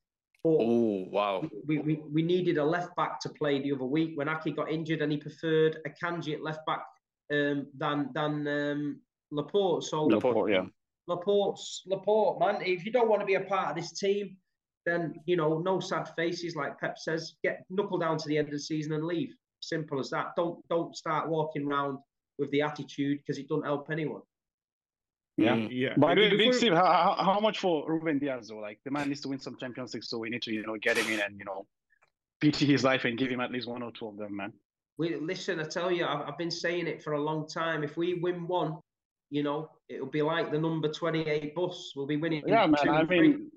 oh wow! We, we, we needed a left back to play the other week when Ake got injured, and he preferred Akanji at left back um, than than um, Laporte. So Laporte, yeah. Laporte's Laporte, man. If you don't want to be a part of this team, then you know no sad faces, like Pep says. Get knuckle down to the end of the season and leave. Simple as that. Don't don't start walking around with the attitude because it doesn't help anyone. Yeah, mm. yeah. But the way, Big Steve, how, how much for Ruben Dias though? Like the man needs to win some Champions League, so we need to you know get him in and you know pity his life and give him at least one or two of them, man. We listen. I tell you, I've, I've been saying it for a long time. If we win one, you know, it'll be like the number twenty-eight bus. We'll be winning. Yeah, man. I mean,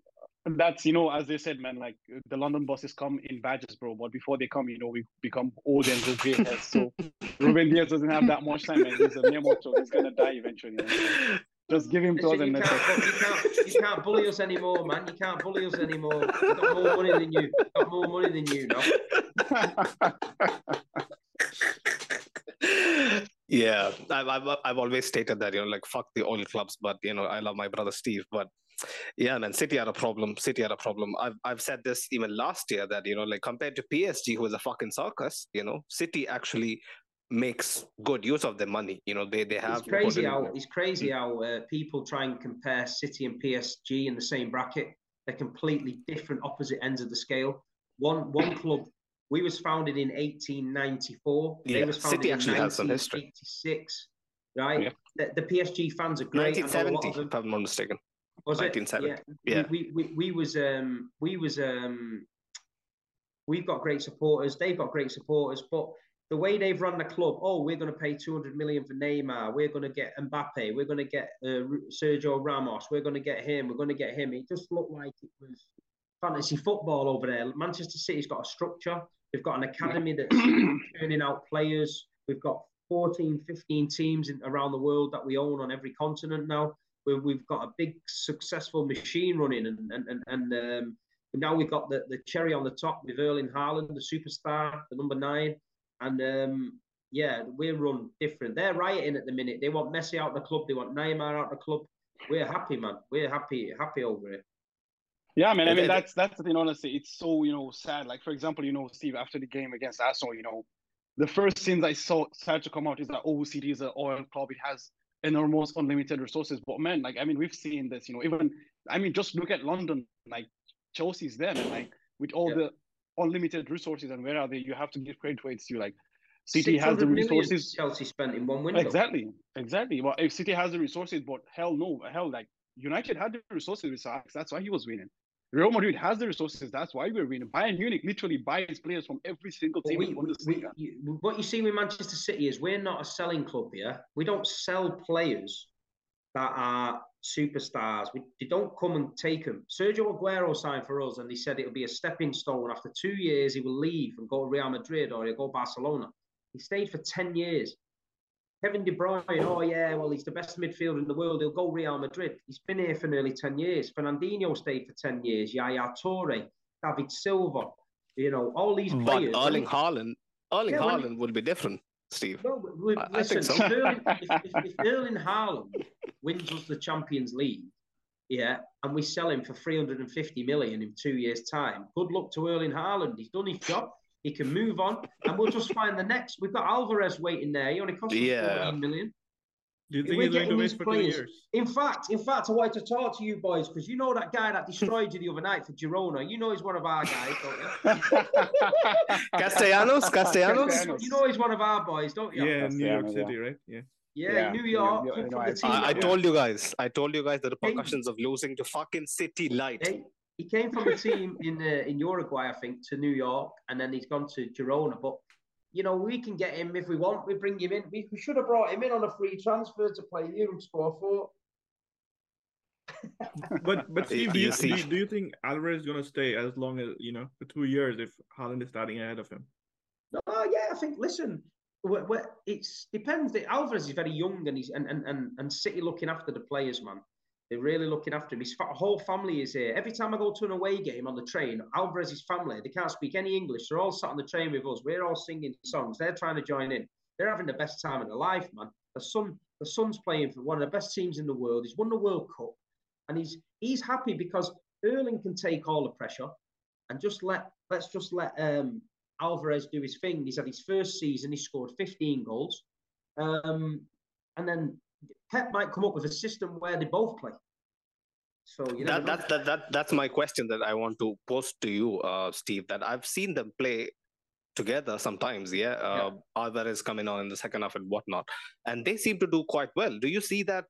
that's you know, as they said, man. Like the London buses come in badges, bro. But before they come, you know, we become old and gray hairs. So Ruben Dias doesn't have that much time, and he's a mere mortal. He's gonna die eventually. You know? Just give him to us and you can't, you, can't, you can't bully us anymore, man. You can't bully us anymore. We've got more money than you. We've got more money than you now. yeah, I've, I've, I've always stated that, you know, like, fuck the oil clubs, but, you know, I love my brother Steve. But yeah, man, City had a problem. City had a problem. I've, I've said this even last year that, you know, like, compared to PSG, who is a fucking circus, you know, City actually makes good use of the money. You know, they they have. It's crazy how it's crazy how uh, people try and compare City and PSG in the same bracket. They're completely different, opposite ends of the scale. One one club. We was founded in 1894. Yeah, they was founded City actually has some history. 86, right? Yeah. The, the, PSG fans are great. 1970, if I'm not mistaken. Was 1970. it? Yeah. yeah. We, we, we, we was um we was um we've got great supporters. They've got great supporters, but the way they've run the club, oh, we're going to pay 200 million for Neymar, we're going to get Mbappe, we're going to get uh, Sergio Ramos, we're going to get him, we're going to get him. It just looked like it was fantasy football over there. Manchester City's got a structure. We've got an academy that's turning out players. We've got 14, 15 teams in, around the world that we own on every continent now. Where we've got a big successful machine running, and and and, and um, now we've got the, the cherry on the top with Erling Haaland, the superstar, the number nine. And um, yeah, we're run different. They're rioting at the minute. They want Messi out of the club. They want Neymar out of the club. We're happy, man. We're happy, happy over it. Yeah, man. I mean, that's that's the thing. Honestly, it's so you know sad. Like for example, you know, Steve, after the game against Arsenal, you know, the first things I saw start to come out is that OCD is an oil club. It has enormous unlimited resources. But man, like I mean, we've seen this. You know, even I mean, just look at London. Like Chelsea's there, and Like with all yeah. the unlimited resources and where are they? You have to give credit where it's due. Like City has the resources. Chelsea spent in one window. Exactly, exactly. Well, if City has the resources, but hell no, hell like United had the resources with Ajax. That's why he was winning. Real Madrid has the resources. That's why we're winning. Bayern Munich literally buys players from every single team we. We, what you see with Manchester City is we're not a selling club here. We don't sell players that are superstars. We, they don't come and take them. Sergio Aguero signed for us, and he said it'll be a stepping stone. After two years, he will leave and go to Real Madrid or he'll go Barcelona. He stayed for ten years. Kevin De Bruyne, oh yeah, well he's the best midfielder in the world. He'll go Real Madrid. He's been here for nearly ten years. Fernandinho stayed for ten years. Yaya Toure, David Silva, you know all these players. But Erling Haaland, Erling yeah, Haaland will be different. Steve. No, I, listen, I so. if, Erling, if, if, if Erling Haaland wins us the Champions League, yeah, and we sell him for 350 million in two years' time, good luck to Erling Haaland. He's done his job. He can move on, and we'll just find the next. We've got Alvarez waiting there. He only cost yeah. 14 million. Do you think he's going to wait for players. two years? In fact, in fact, I wanted to talk to you boys because you know that guy that destroyed you the other night for Girona. You know he's one of our guys, don't you? Castellanos, Castellanos. You know he's one of our boys, don't you? Yeah, New York City, right? Yeah. Yeah, yeah, New York. Yeah, yeah, I, I, told you guys. I told you guys the repercussions of losing to fucking City Light. He, he came from a team in uh, in Uruguay, I think, to New York, and then he's gone to Girona. But you know, we can get him if we want. We bring him in. We, we should have brought him in on a free transfer to play here and score four. but but Steve, do you, do you, do you think Alvarez is gonna stay as long as you know for two years if Haaland is starting ahead of him? No, yeah, I think. Listen, it depends. Alvarez is very young and he's and, and and and City looking after the players, man. They're really looking after him. His whole family is here. Every time I go to an away game on the train, Alvarez's family, they can't speak any English. They're all sat on the train with us. We're all singing songs. They're trying to join in. They're having the best time of their life, man. The son, the son's playing for one of the best teams in the world. He's won the World Cup, and he's he's happy because Erling can take all the pressure, and just let let's just let um, Alvarez do his thing. He's had his first season. He scored 15 goals, um, and then Pep might come up with a system where they both play. So you know, that, that, that, that, that's my question that I want to pose to you, uh, Steve. That I've seen them play together sometimes. Yeah, uh, yeah. Alvarez coming on in the second half and whatnot, and they seem to do quite well. Do you see that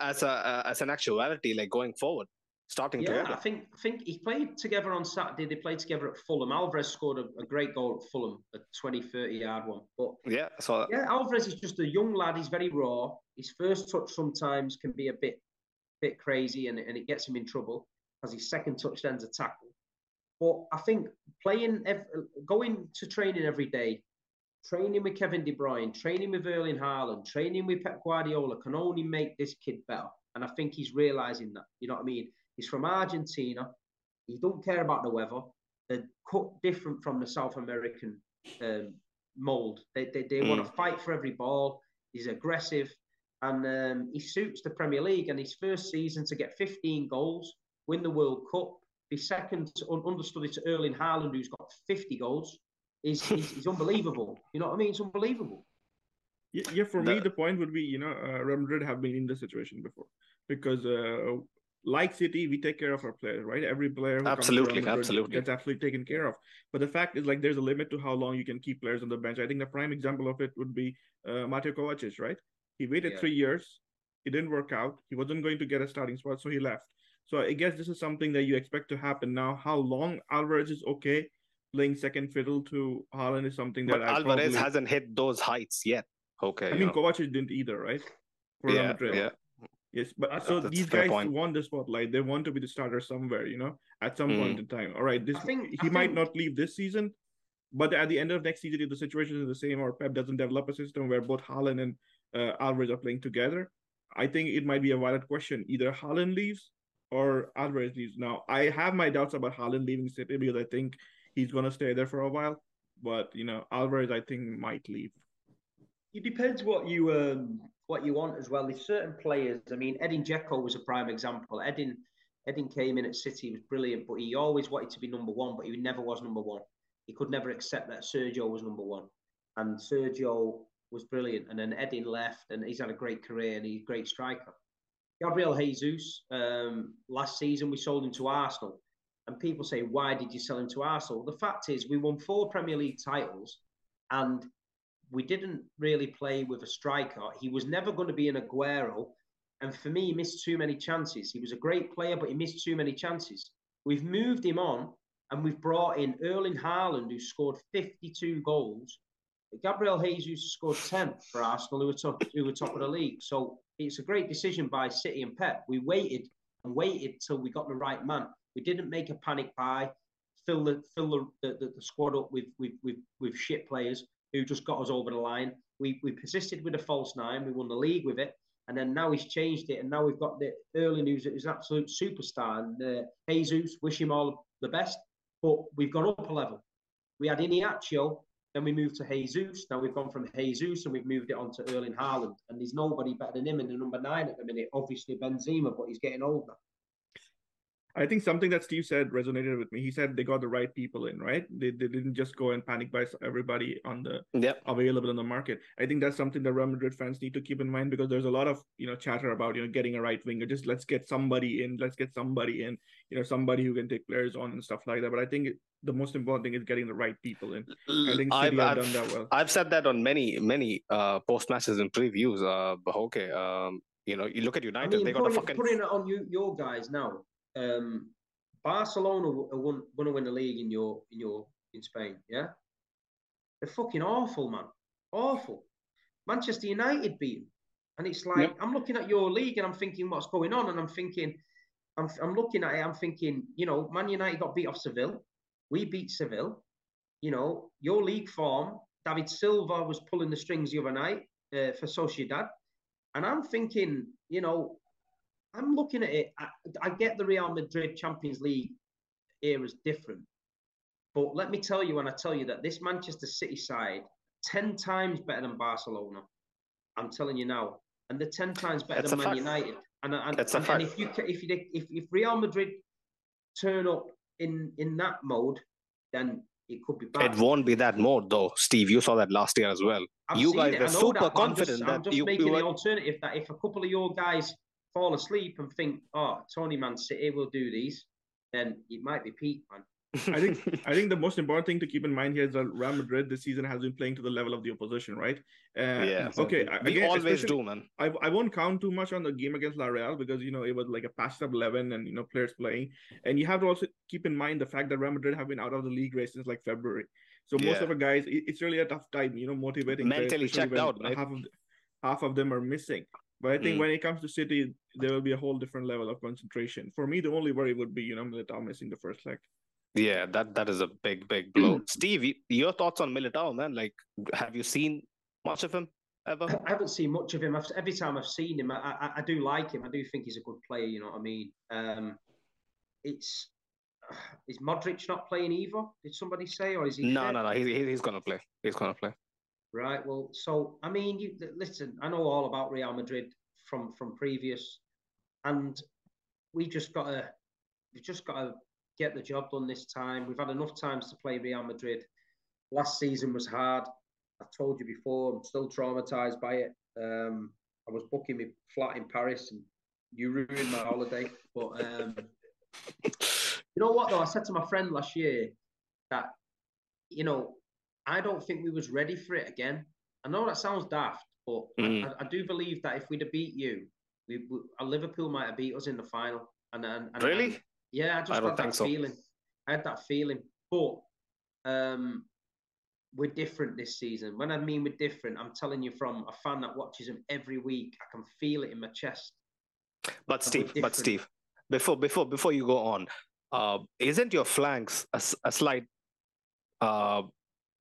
as a as an actuality, like going forward? starting yeah, together. I think I think he played together on Saturday. They played together at Fulham. Alvarez scored a, a great goal at Fulham, a 20, 30 yard one. But yeah, so yeah, Alvarez is just a young lad. He's very raw. His first touch sometimes can be a bit bit crazy, and, and it gets him in trouble as his second touch then's a tackle. But I think playing, going to training every day, training with Kevin De Bruyne, training with Erling Haaland, training with Pep Guardiola can only make this kid better. And I think he's realizing that. You know what I mean? He's from Argentina. He don't care about the weather. They're cut different from the South American um, mold. They, they, they mm. want to fight for every ball. He's aggressive. And um, he suits the Premier League. And his first season to get 15 goals, win the World Cup, be second to, understudy to Erling Haaland, who's got 50 goals, is, is, unbelievable. You know what I mean? It's unbelievable. Yeah, yeah for the, me, the point would be, you know, uh, Real Madrid have been in this situation before because uh, like City, we take care of our players, right? Every player absolutely, absolutely gets absolutely taken care of. But the fact is, like, there's a limit to how long you can keep players on the bench. I think the prime example of it would be uh, Mateo Kovacic, right? He waited yeah. three years, it didn't work out. He wasn't going to get a starting spot, so he left. So I guess this is something that you expect to happen now. How long Alvarez is okay playing second fiddle to Haaland is something that but Alvarez probably... hasn't hit those heights yet. Okay, I mean know. Kovacic didn't either, right? For yeah, yeah. Yes, but that's, so that's these guys point. want the spotlight. They want to be the starter somewhere, you know, at some mm. point in time. All right, this think, he I might think... not leave this season, but at the end of next season, if the situation is the same or Pep doesn't develop a system where both Haaland and uh, Alvarez are playing together, I think it might be a valid question. Either Haaland leaves or Alvarez leaves. Now, I have my doubts about Haaland leaving City because I think he's going to stay there for a while. But you know, Alvarez, I think, might leave. It depends what you um what you want as well. There's certain players. I mean, Edin Dzeko was a prime example. Edin Edin came in at City, was brilliant, but he always wanted to be number one, but he never was number one. He could never accept that Sergio was number one, and Sergio was brilliant. And then Edin left, and he's had a great career, and he's a great striker. Gabriel Jesus, um, last season we sold him to Arsenal, and people say, why did you sell him to Arsenal? The fact is, we won four Premier League titles, and we didn't really play with a striker. He was never going to be an Aguero. And for me, he missed too many chances. He was a great player, but he missed too many chances. We've moved him on and we've brought in Erling Haaland, who scored 52 goals. Gabriel Jesus scored 10 for Arsenal, who were, top, who were top of the league. So it's a great decision by City and Pep. We waited and waited till we got the right man. We didn't make a panic buy, fill the fill the, the, the squad up with, with with with shit players who just got us over the line. We we persisted with a false nine. We won the league with it, and then now he's changed it, and now we've got the early news that he's an absolute superstar. And uh, Jesus, wish him all the best. But we've gone up a level. We had Iheanacho, then we moved to Jesus. Now we've gone from Jesus and we've moved it on to Erling Haaland. And there's nobody better than him in the number nine at the minute. Obviously Benzema, but he's getting older. I think something that Steve said resonated with me. He said they got the right people in, right? They, they didn't just go and panic buy everybody on the yep. available in the market. I think that's something that Real Madrid fans need to keep in mind because there's a lot of you know chatter about you know getting a right winger. Just let's get somebody in, let's get somebody in, you know somebody who can take players on and stuff like that. But I think the most important thing is getting the right people in. I think City I've, have done that well. I've said that on many many uh, post matches and previews. Uh, okay, um, you know, you look at United, I mean, they got a fucking putting it on you, your guys now. Um, Barcelona are going to win the league in your in your in Spain. Yeah, they're fucking awful, man. Awful. Manchester United beat them. and it's like yep. I'm looking at your league and I'm thinking what's going on, and I'm thinking, I'm I'm looking at it, I'm thinking, you know, Man United got beat off Seville, we beat Seville. You know, your league form, David Silva was pulling the strings the other night uh, for Sociedad, and I'm thinking, you know, I'm looking at it. I, I get the Real Madrid Champions League era is different, but let me tell you when I tell you that this Manchester City side ten times better than Barcelona. I'm telling you now, and they're ten times better That's than Man fact. United. And, and, and, and if you if you if, if Real Madrid turn up in in that mode, then it could be bad. It won't be that mode though, Steve. You saw that last year as well. I've you guys it. were super that, confident I'm just, that I'm just you, making you were... the alternative that if a couple of your guys fall asleep and think, oh, Tony Man City will do these, then it might be peak, man. I think I think the most important thing to keep in mind here is that Real Madrid this season has been playing to the level of the opposition, right? Uh, yeah. Okay. We again, always do, man. I, I won't count too much on the game against La Real because you know it was like a patched up eleven and you know players playing, and you have to also keep in mind the fact that Real Madrid have been out of the league race since like February. So most yeah. of the guys, it's really a tough time, you know, motivating. Mentally checked out. Right? Half of half of them are missing. But I think mm. when it comes to City, there will be a whole different level of concentration. For me, the only worry would be, you know, Militao missing the first leg. Yeah, that that is a big, big blow. Steve, your thoughts on Militao, man? Like, have you seen much of him ever? I haven't seen much of him. I've, every time I've seen him, I, I, I, do like him. I do think he's a good player. You know what I mean? Um, it's is Modric not playing either? Did somebody say, or is he? No, no, no. He, he's gonna play. He's gonna play. Right. Well, so I mean, you listen. I know all about Real Madrid from from previous, and we just got to we've just got to get the job done this time. We've had enough times to play Real Madrid. Last season was hard. I've told you before. I'm still traumatized by it. Um, I was booking my flat in Paris, and you ruined my holiday. But um, you know what though? I said to my friend last year that you know I don't think we was ready for it again. I know that sounds daft, but mm. I, I, do believe that if we'd have beat you, we, we Liverpool might have beat us in the final. And, and, and really, and, yeah, I just I had that so. feeling. I had that feeling, but um, we're different this season. When I mean we're different, I'm telling you from a fan that watches them every week. I can feel it in my chest. But Steve, but Steve, before before before you go on, uh, isn't your flanks a, a slight uh,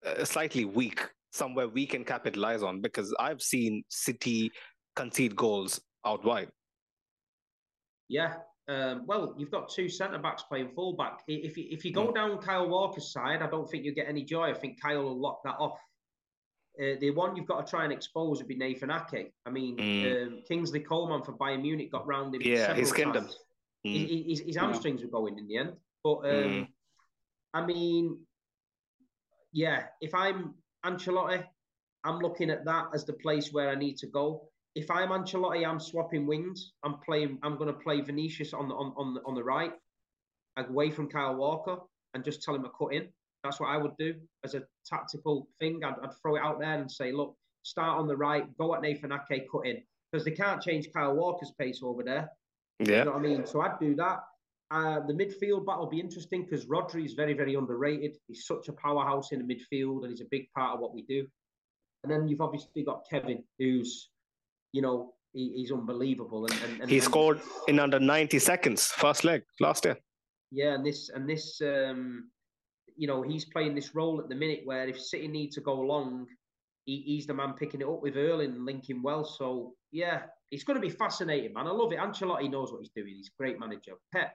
uh, slightly weak, somewhere we can capitalize on because I've seen City concede goals out wide. Yeah. Um, well, you've got two centre backs playing fullback. If you, if you go mm. down Kyle Walker's side, I don't think you get any joy. I think Kyle will lock that off. Uh, the one you've got to try and expose would be Nathan Ake. I mean, mm. um, Kingsley Coman for Bayern Munich got round him. Yeah, his kingdom. Mm. His, his, hamstrings yeah. were going in the end. But um, mm. I mean, yeah, if I'm Ancelotti, I'm looking at that as the place where I need to go. If I'm Ancelotti, I'm swapping wings. I'm playing. I'm going to play Vinicius on the on on the, on the right, away from Kyle Walker, and just tell him to cut in. That's what I would do as a tactical thing. I'd, I'd throw it out there and say, look, start on the right, go at Nathan Ake, cut in, because they can't change Kyle Walker's pace over there. Yeah, you know what I mean. So I'd do that. Uh, the midfield battle will be interesting because Rodri is very, very underrated. He's such a powerhouse in the midfield and he's a big part of what we do. And then you've obviously got Kevin, who's, you know, he, he's unbelievable. And, and, and he scored in under 90 seconds, first leg last year. Yeah, and this and this, um, you know, he's playing this role at the minute where if City need to go long, he, he's the man picking it up with Erling and linking well. So yeah, it's going to be fascinating, man. I love it. Ancelotti knows what he's doing. He's a great manager. Pep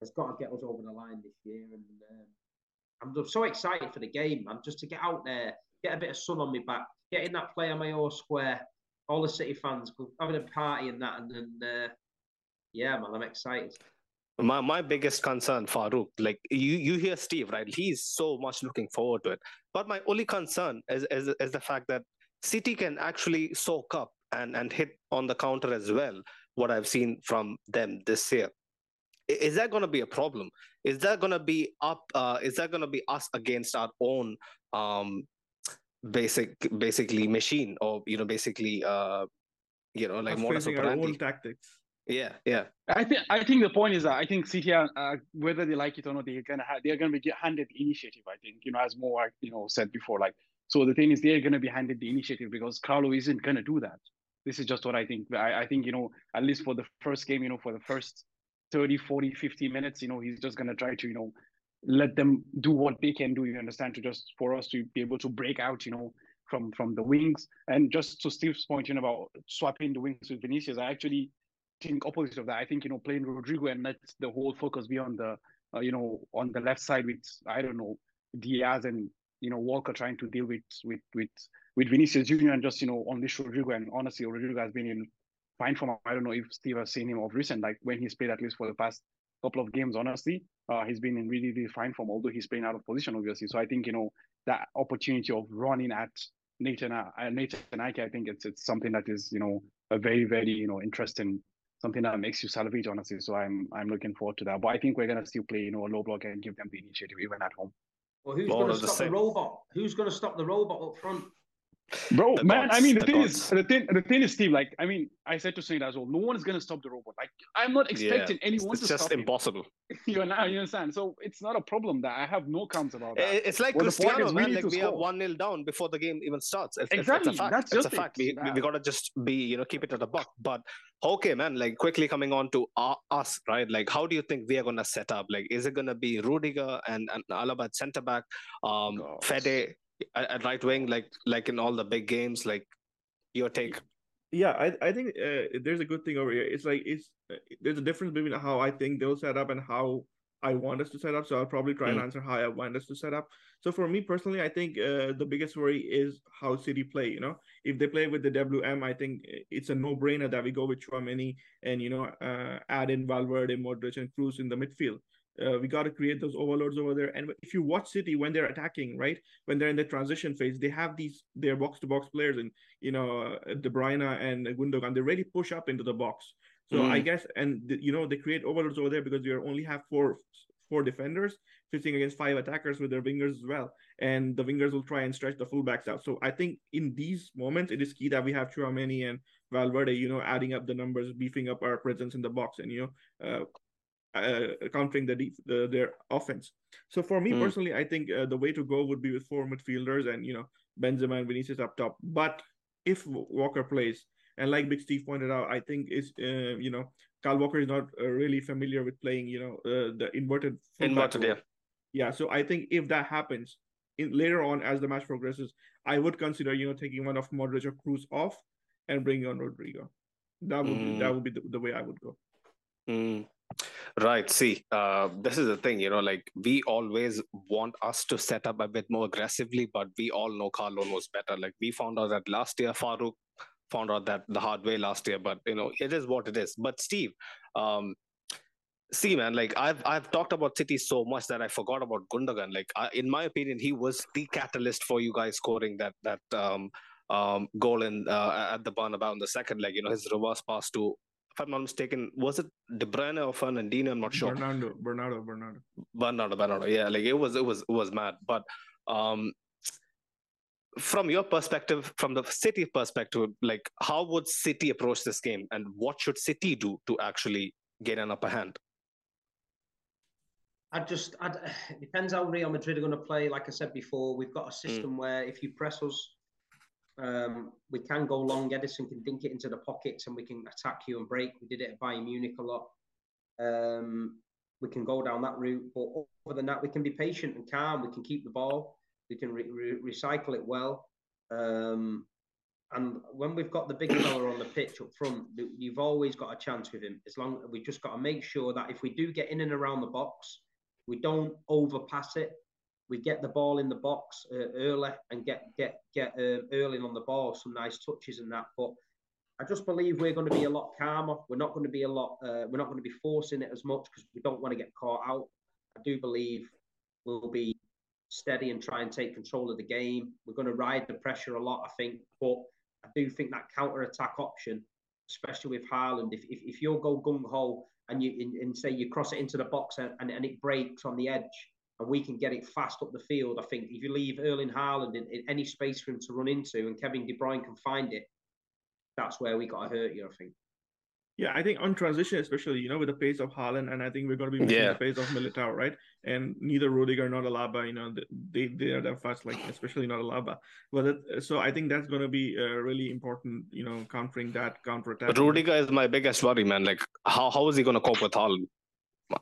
has got to get us over the line this year. And um, I'm so excited for the game, man, just to get out there, get a bit of sun on my back, get in that Plaza Mayor Square, all the City fans having a party and that. And then, uh, yeah, man, I'm excited. My my biggest concern, Farouk, like you you hear Steve, right? He's so much looking forward to it. But my only concern is is, is the fact that City can actually soak up and, and hit on the counter as well, what I've seen from them this year is that going to be a problem? Is that going to be up uh, is that going to be us against our own um, basic basically machine or you know basically uh, you know like more our own tactics. Yeah yeah. I think i think the point is that i think city uh, whether they like it or not they're gonna have they're gonna be handed the initiative i think you know as more you know said before like so the thing is they're gonna be handed the initiative because carlo isn't gonna do that. This is just what i think I, I think you know at least for the first game you know for the first 30, 40, 50 minutes, you know, he's just going to try to, you know, let them do what they can do, you understand, to just for us to be able to break out, you know, from from the wings. And just to Steve's point, you know, about swapping the wings with Vinicius, I actually think opposite of that. I think, you know, playing Rodrigo and let the whole focus be on the, uh, you know, on the left side with, I don't know, Diaz and, you know, Walker trying to deal with, with, with, with Vinicius Jr. and just, you know, unleash Rodrigo. And honestly, Rodrigo has been in fine form. I don't know if Steve has seen him of recent, like when he's played at least for the past couple of games. Honestly, uh, he's been in really, really fine form. Although he's playing out of position, obviously. So I think you know that opportunity of running at Nathan, uh, Nathan Ake, I think it's it's something that is you know a very, very you know interesting something that makes you salivate, honestly. So I'm I'm looking forward to that. But I think we're gonna still play, you know, a low block and give them the initiative even at home. Well, who's going to stop the, the robot? Who's going to stop the robot up front? Bro, the man, gods, I mean, the, the thing gods. is, the thing, the thing is, Steve. Like, I mean, I said to Saint as well. No one is gonna stop the robot. Like, I'm not expecting yeah, anyone it's to just stop. Impossible. you know, you understand? So it's not a problem that I have no counts about that. It's like well, Cristiano, man. Like we score. have one nil down before the game even starts. It's, exactly, it's, it's. That's it's a fact. We, we, we gotta just be, you know, keep it at the buck. But okay, man. Like quickly coming on to our, us, right? Like, how do you think we are gonna set up? Like, is it gonna be Rudiger and and Alaba at centre back, um, Fede at right wing, like like in all the big games, like your take. Yeah, I I think uh, there's a good thing over here. It's like it's uh, there's a difference between how I think they'll set up and how I want us to set up. So I'll probably try mm. and answer how I want us to set up. So for me personally, I think uh, the biggest worry is how City play. You know, if they play with the WM, I think it's a no-brainer that we go with Tchouameni and you know uh, add in Valverde, Modric, and Kroos in the midfield. Uh, we got to create those overloads over there. And if you watch City when they're attacking, right, when they're in the transition phase, they have these their box to box players, and you know uh, De Bruyne and Gundogan. They really push up into the box. So mm. I guess, and the, you know, they create overloads over there because we only have four four defenders facing against five attackers with their wingers as well, and the wingers will try and stretch the fullbacks out. So I think in these moments, it is key that we have Tchouameni and Valverde, you know, adding up the numbers, beefing up our presence in the box, and you know, uh, uh, countering the, the, their offense. So for me mm. personally, I think uh, the way to go would be with four midfielders and you know Benzema and Vinicius up top. But if Walker plays, and like Big Steve pointed out, I think is uh, you know Kyle Walker is not uh, really familiar with playing you know uh, the inverted inverted yeah yeah. So I think if that happens in, later on as the match progresses, I would consider you know taking one of Modric or Kroos off and bringing on Rodrigo. That would mm. be, that hmm. would be the, the way I would go. Mm. Right. See, uh, this is the thing, you know, like we always want us to set up a bit more aggressively, but we all know Carlo knows better. Like we found out that last year, Farouk found out that the hard way last year, but you know, it is what it is. But Steve, um, see, man, like I've I've talked about City so much that I forgot about Gundogan. Like I, in my opinion, he was the catalyst for you guys scoring that that um, um, goal in uh, at the Bernabeu in the second leg. You know, his reverse pass to I'm not mistaken, was it De Bruyne or Fernandinho? I'm not sure. Bernardo, Bernardo, Bernardo. Bernardo, Bernardo. Yeah, like it was, it was, it was mad. But um, from your perspective, from the City perspective, like how would City approach this game, and what should City do to actually get an upper hand? I just, I'd, it depends how Real Madrid are going to play. Like I said before, we've got a hmm. system mm. where if you press us um, we can go long. Ederson can dink it into the pockets and we can attack you and break. We did it at Bayern Munich a lot. Um, we can go down that route. But other than that, we can be patient and calm. We can keep the ball. We can re- re- recycle it well. Um, and when we've got the big fella on the pitch up front, you've always got a chance with him. As long we've just got to make sure that if we do get in and around the box, we don't overpass it we get the ball in the box uh, early and get get get uh, early on the ball, some nice touches and that. But I just believe we're going to be a lot calmer. We're not going to be a lot. Uh, we're not going to be forcing it as much because we don't want to get caught out. I do believe we'll be steady and try and take control of the game. We're going to ride the pressure a lot, I think. But I do think that counter attack option, especially with Haaland, if if, if you go gung ho and you and, and, say you cross it into the box and, and, and it breaks on the edge and we can get it fast up the field. I think if you leave Erling Haaland in, in any space for him to run into and Kevin De Bruyne can find it, that's where we got to hurt you, I think. Yeah, I think on transition, especially, you know, with the pace of Haaland, and I think we're going to be missing yeah. the pace of Militao, right? And neither Rudiger nor Alaba, you know, they they are that fast, like especially not Alaba. But it, so I think that's going to be uh, really important, you know, countering that counter attack. Rudiger is my biggest worry, man. Like, how how is he going to cope with Haaland?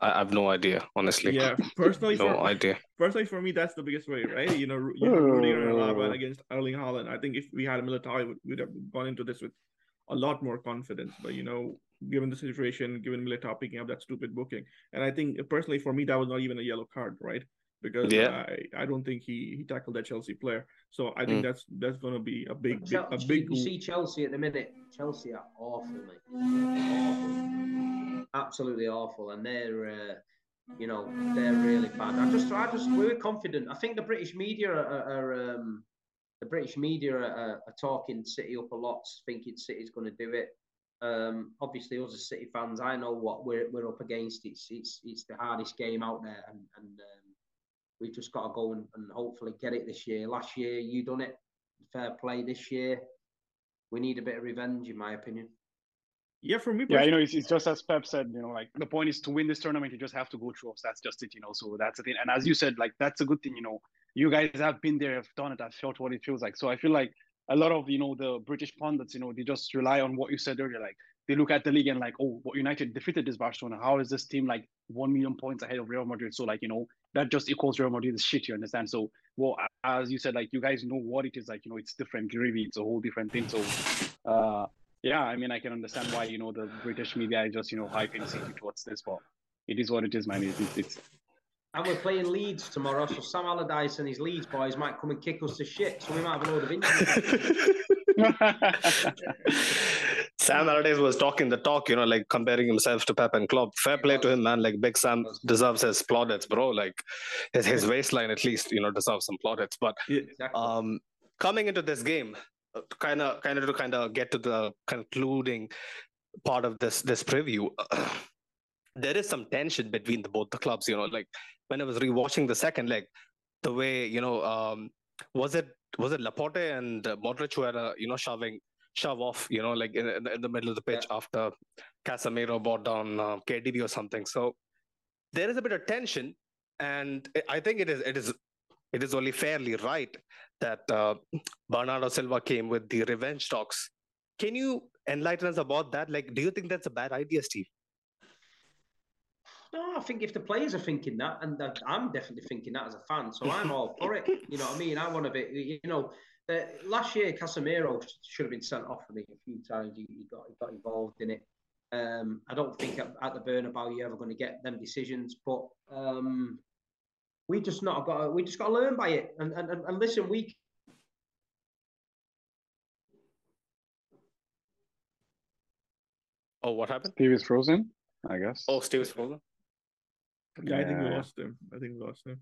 I have no idea, honestly. Yeah, personally, no for, idea. Personally, for me, that's the biggest way, right? You know, you have Rudiger and Alaba against Erling Haaland. I think if we had a Militao, we'd have gone into this with a lot more confidence. But you know, given the situation, given Militao picking up that stupid booking, and I think personally for me, that was not even a yellow card, right? Because yeah. I, I don't think he, he tackled that Chelsea player. So I think mm. that's that's going to be a big, big a big. You see Chelsea at the minute. Chelsea are awful, Awful absolutely awful, and they're uh, you know they're really bad. I just I just we are confident. I think the British media are, are um, the British media are, are, talking City up a lot, thinking City's going to do it. Um, obviously, us as City fans, I know what we're we're up against. It's it's it's the hardest game out there, and and um, we've just got to go and, and hopefully get it this year. Last year, you done it, fair play. This year, we need a bit of revenge, in my opinion. Yeah, for me. Yeah, you know, it's, it's just as Pep said, you know, like the point is to win this tournament, you just have to go through us. That's just it, you know. So that's the thing. And as you said, like that's a good thing, you know. You guys have been there, have done it, have felt what it feels like. So I feel like a lot of you know the British pundits, you know, they just rely on what you said earlier. Like they look at the league and like, oh, what United defeated this Barcelona. How is this team like one million points ahead of Real Madrid? So like, you know, that just equals Real Madrid is shit. You understand? So well, as you said, like you guys know what it is. Like you know, it's different gravy. It's a whole different thing. So. uh yeah, I mean, I can understand why you know the British media is just you know hyping City towards this, but it is what it is, man. It's, it's, and we're playing Leeds tomorrow, so Sam Allardyce and his Leeds boys might come and kick us to shit. So we might have a load of injuries. Sam Allardyce was talking the talk, you know, like comparing himself to Pep and Klopp. Fair play to him, man. Like Big Sam deserves his plaudits, bro. Like his, his waistline at least, you know, deserves some plaudits. But um, coming into this game, kind of kind of to kind of get to the concluding part of this this preview there is some tension between the both the clubs you know like when i was rewatching the second leg the way you know um was it was it laporte and uh, modric who were uh, you know shoving shove off you know like in, in the middle of the pitch yeah. after casemiro brought down uh, kdb or something so there is a bit of tension and i think it is it is it is only fairly right that uh, Bernardo Silva came with the revenge talks. Can you enlighten us about that? Like, do you think that's a bad idea, Steve? No, I think if the players are thinking that, and I'm definitely thinking that as a fan, so I'm all for it. You know what I mean? I want to be, you know, uh, last year Casemiro should have been sent off for me a few times. He, he got he got involved in it. Um, I don't think at, at the Bernabeu you're ever going to get them decisions, but um, we just not got we just got to learn by it. And and, and listen we oh what happened? Steve is frozen i guess. Oh steve is frozen. Yeah, yeah, i think we lost him. I think we lost him.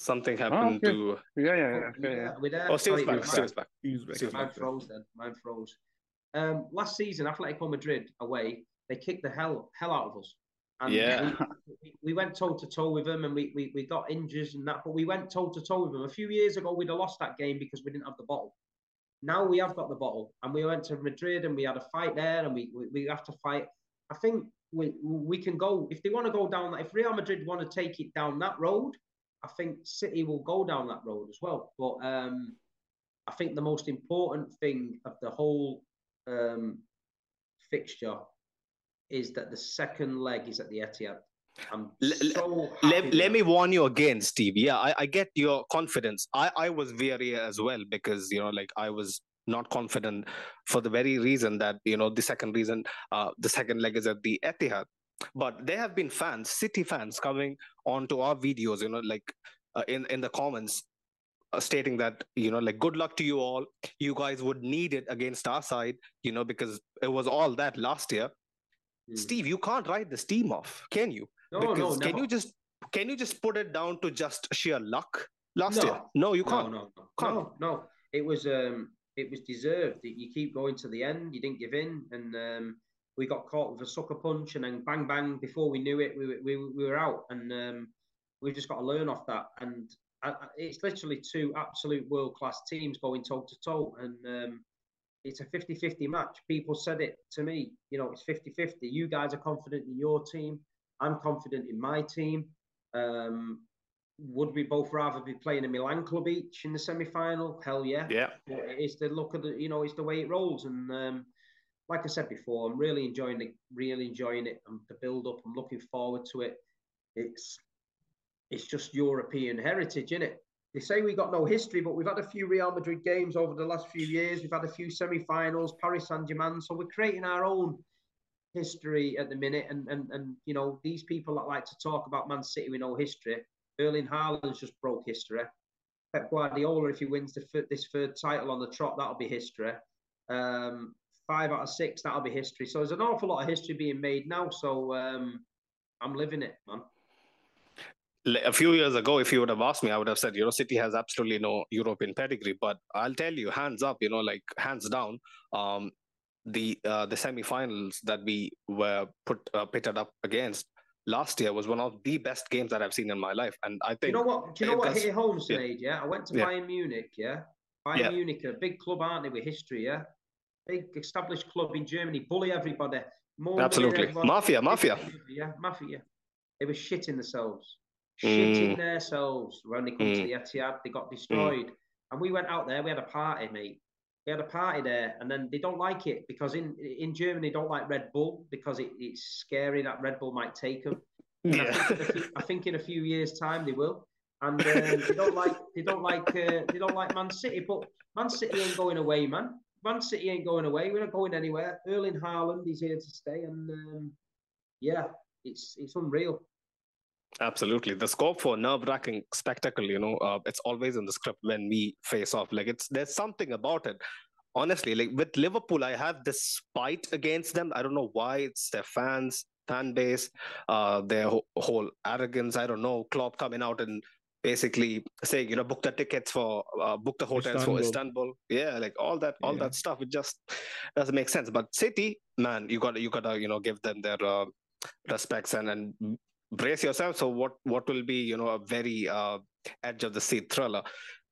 Something happened oh, okay. to yeah yeah yeah, yeah, yeah. yeah. oh Steve's back Steve's back. Steve's back. Steve's mine froze then mine froze. Um last season Atletico Madrid away they kicked the hell hell out of us and yeah. We, we, went toe to toe with them and we, we, we got injuries and that, but we went toe to toe with them. A few years ago, we'd have lost that game because we didn't have the bottle. Now we have got the bottle and we went to Madrid and we had a fight there and we, we, we have to fight. I think we, we can go, if they want to go down that, if Real Madrid want to take it down that road, I think City will go down that road as well. But um, I think the most important thing of the whole um, fixture is that the second leg is at the Etihad. I'm so let, let me warn you again, Steve. Yeah, I, I get your confidence. I, I was weary as well because, you know, like I was not confident for the very reason that, you know, the second reason, uh, the second leg is at the Etihad. But there have been fans, City fans, coming onto our videos, you know, like uh, in, in the comments, uh, stating that you know like good luck to you all you guys would need it against our side you know because it was all that last year Hmm. Steve, you can't write this team off, can you? No, because no, Can you just can you just put it down to just sheer luck last no. year? No, you can't. No, no, no, no, no. It was um, it was deserved. You keep going to the end. You didn't give in, and um, we got caught with a sucker punch, and then bang, bang. Before we knew it, we we, we were out, and um, we've just got to learn off that. And I, it's literally two absolute world class teams going toe to toe, and um, it's a 50-50 match. People said it to me, you know, it's 50-50. You guys are confident in your team. I'm confident in my team. Um, would we both rather be playing a Milan club each in the semi-final? Hell yeah. Yeah. It's the look of the, you know, it's the way it rolls. And um, like I said before, I'm really enjoying it, really enjoying it. And the build up, I'm looking forward to it. It's it's just European heritage, isn't it? They say we got no history, but we've had a few Real Madrid games over the last few years. We've had a few semi-finals, Paris Saint-Germain. So we're creating our own history at the minute. And and and you know these people that like to talk about Man City with no history. Erling Haaland's just broke history. Pep Guardiola, if he wins the, this third title on the trot, that'll be history. Um, five out of six, that'll be history. So there's an awful lot of history being made now. So um, I'm living it, man a few years ago, if you would have asked me, I would have said, you know, City has absolutely no European pedigree. But I'll tell you, hands up, you know, like hands down, um, the uh, the semi-finals that we were put uh, pitted up against last year was one of the best games that I've seen in my life. And I think you know what? Do you know what hit home, Sinead? Yeah. yeah, I went to yeah. Bayern Munich. Yeah, Bayern yeah. Munich, a big club, aren't they, with history? Yeah, big established club in Germany, bully everybody. More Absolutely, everybody. mafia, mafia. Yeah, mafia. They were shitting themselves, shitting mm. themselves when they come mm. to the Etihad. They got mm. destroyed, mm. and we went out there. We had a party, mate. We had a party there, and then they don't like it because in in Germany they don't like Red Bull because it, it's scary that Red Bull might take them. Yeah. I, think few, I, think in a few years' time they will. And uh, they don't like they don't like uh, they don't like Man City, but Man City ain't going away, man. Man City ain't going away. We're not going anywhere. Erling Haaland is here to stay, and um, yeah, it's it's unreal. Absolutely, the scope for nerve-wracking spectacle. You know, uh, it's always in the script when we face off. Like it's there's something about it. Honestly, like with Liverpool, I have this spite against them. I don't know why. It's their fans, fan base, uh, their whole arrogance. I don't know. Klopp coming out and basically saying, you know, book the tickets for, uh, book the hotels Istanbul. for Istanbul. Yeah, like all that, all yeah. that stuff. It just doesn't make sense. But City, man, you got you got to, you know, give them their uh, respects and and brace yourself. So what what will be, you know, a very uh, edge of the seat thriller.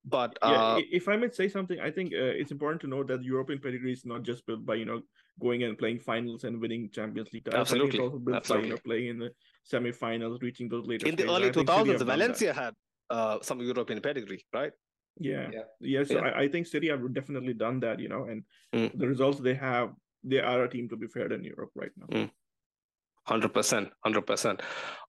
But uh, yeah, if I may say something, I think uh, it's important to note that European pedigree is not just built by you know going and playing finals and winning Champions League. Absolutely, it's also built Absolutely. by you know playing in the semi-finals, reaching those later. In the early two thousands, Valencia had uh, some European pedigree, right? Yeah, yeah. yeah so yeah. I, I, think City have definitely done that, you know, and mm. the results they have, they are a team to be fair in Europe right now. Mm. 100% 100%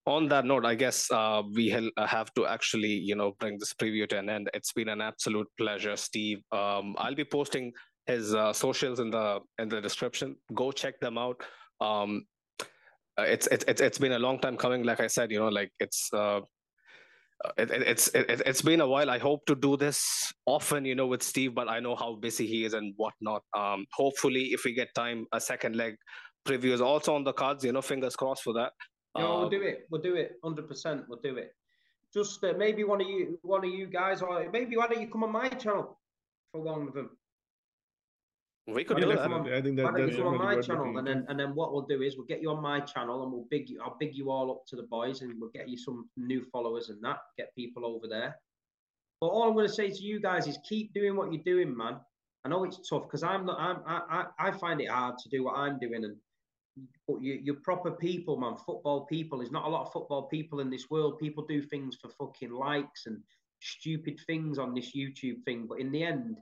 on that note i guess uh, we have to actually you know bring this preview to an end. It's been an absolute pleasure steve. Um, i'll be posting his uh, socials in the in the description. Go check them out. Um, it's, it's it's been a long time coming like i said you know like it's uh, it, it, it's it, it's been a while. I hope to do this often, you know, with Steve, but I know how busy he is and whatnot. Um, hopefully, if we get time, a second leg preview is also on the cards. You know, fingers crossed for that. Yeah, we'll um, do it. We'll do it. Hundred percent. We'll do it. Just uh, maybe one of you, one of you guys, or maybe why don't you come on my channel for one of them? We could do that. I think that, why don't you come on my channel, and then and then what we'll do is we'll get you on my channel, and we'll big you. I'll big you all up to the boys, and we'll get you some new followers and that. Get people over there. But all I'm going to say to you guys is keep doing what you're doing, man. I know it's tough because I'm not. I'm. I, I find it hard to do what I'm doing, and but you, you're proper people, man. Football people. There's not a lot of football people in this world. People do things for fucking likes and stupid things on this YouTube thing. But in the end,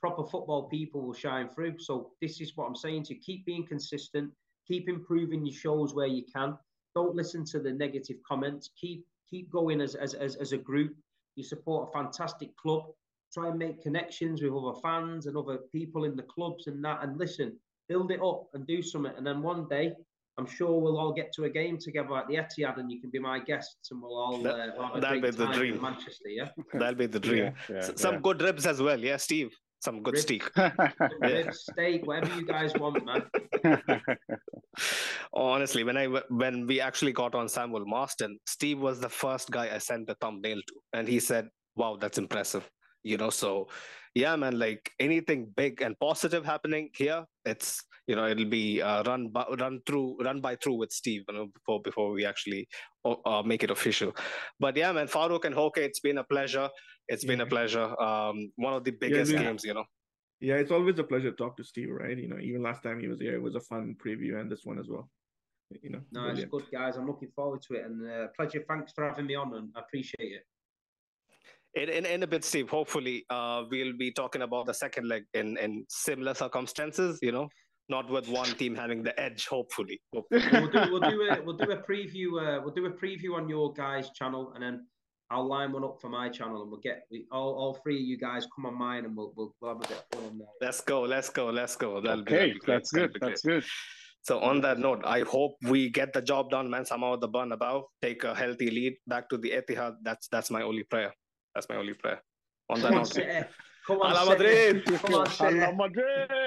proper football people will shine through. So this is what I'm saying to you. Keep being consistent. Keep improving your shows where you can. Don't listen to the negative comments. Keep keep going as as as, as a group. You support a fantastic club. Try and make connections with other fans and other people in the clubs and that. And listen, build it up and do something. And then one day, I'm sure we'll all get to a game together at the Etihad, and you can be my guests, and we'll all that, uh, have a that'll be the dream. in Manchester. Yeah, that'll be the dream. Yeah, yeah, some yeah. good ribs as well. Yeah, Steve. Some good steak. ribs, steak, whatever you guys want, man. Honestly, when I when we actually got on Samuel Marston, Steve was the first guy I sent the thumbnail to, and he said, "Wow, that's impressive." You know, so yeah, man, like anything big and positive happening here, it's you know it'll be uh, run by, run through run by through with Steve you know before before we actually uh, make it official. But yeah, man, Farouk and Hoke, it's been a pleasure. It's yeah. been a pleasure. Um, one of the biggest yeah, games, you know. Yeah, it's always a pleasure to talk to Steve, right? You know, even last time he was here, it was a fun preview, and this one as well. You know, no, brilliant. it's good, guys. I'm looking forward to it, and uh, pleasure. Thanks for having me on, and I appreciate it. In, in, in a bit, Steve, hopefully uh, we'll be talking about the second leg in, in similar circumstances, you know, not with one team having the edge, hopefully. hopefully. we'll, do, we'll, do a, we'll do a preview. Uh, we'll do a preview on your guys' channel, and then I'll line one up for my channel, and we'll get we, all, all three of you guys come on mine, and we'll we'll, we'll have a bit of fun on there. Let's go, let's go, let's go. That'll okay, be, that's good. That's good. So on that note, I hope we get the job done, man. Somehow the Bernabeu, take a healthy lead back to the Etihad. That's that's my only prayer. That's my only prayer. On that note. Come on, Madrid! Come on, Madrid!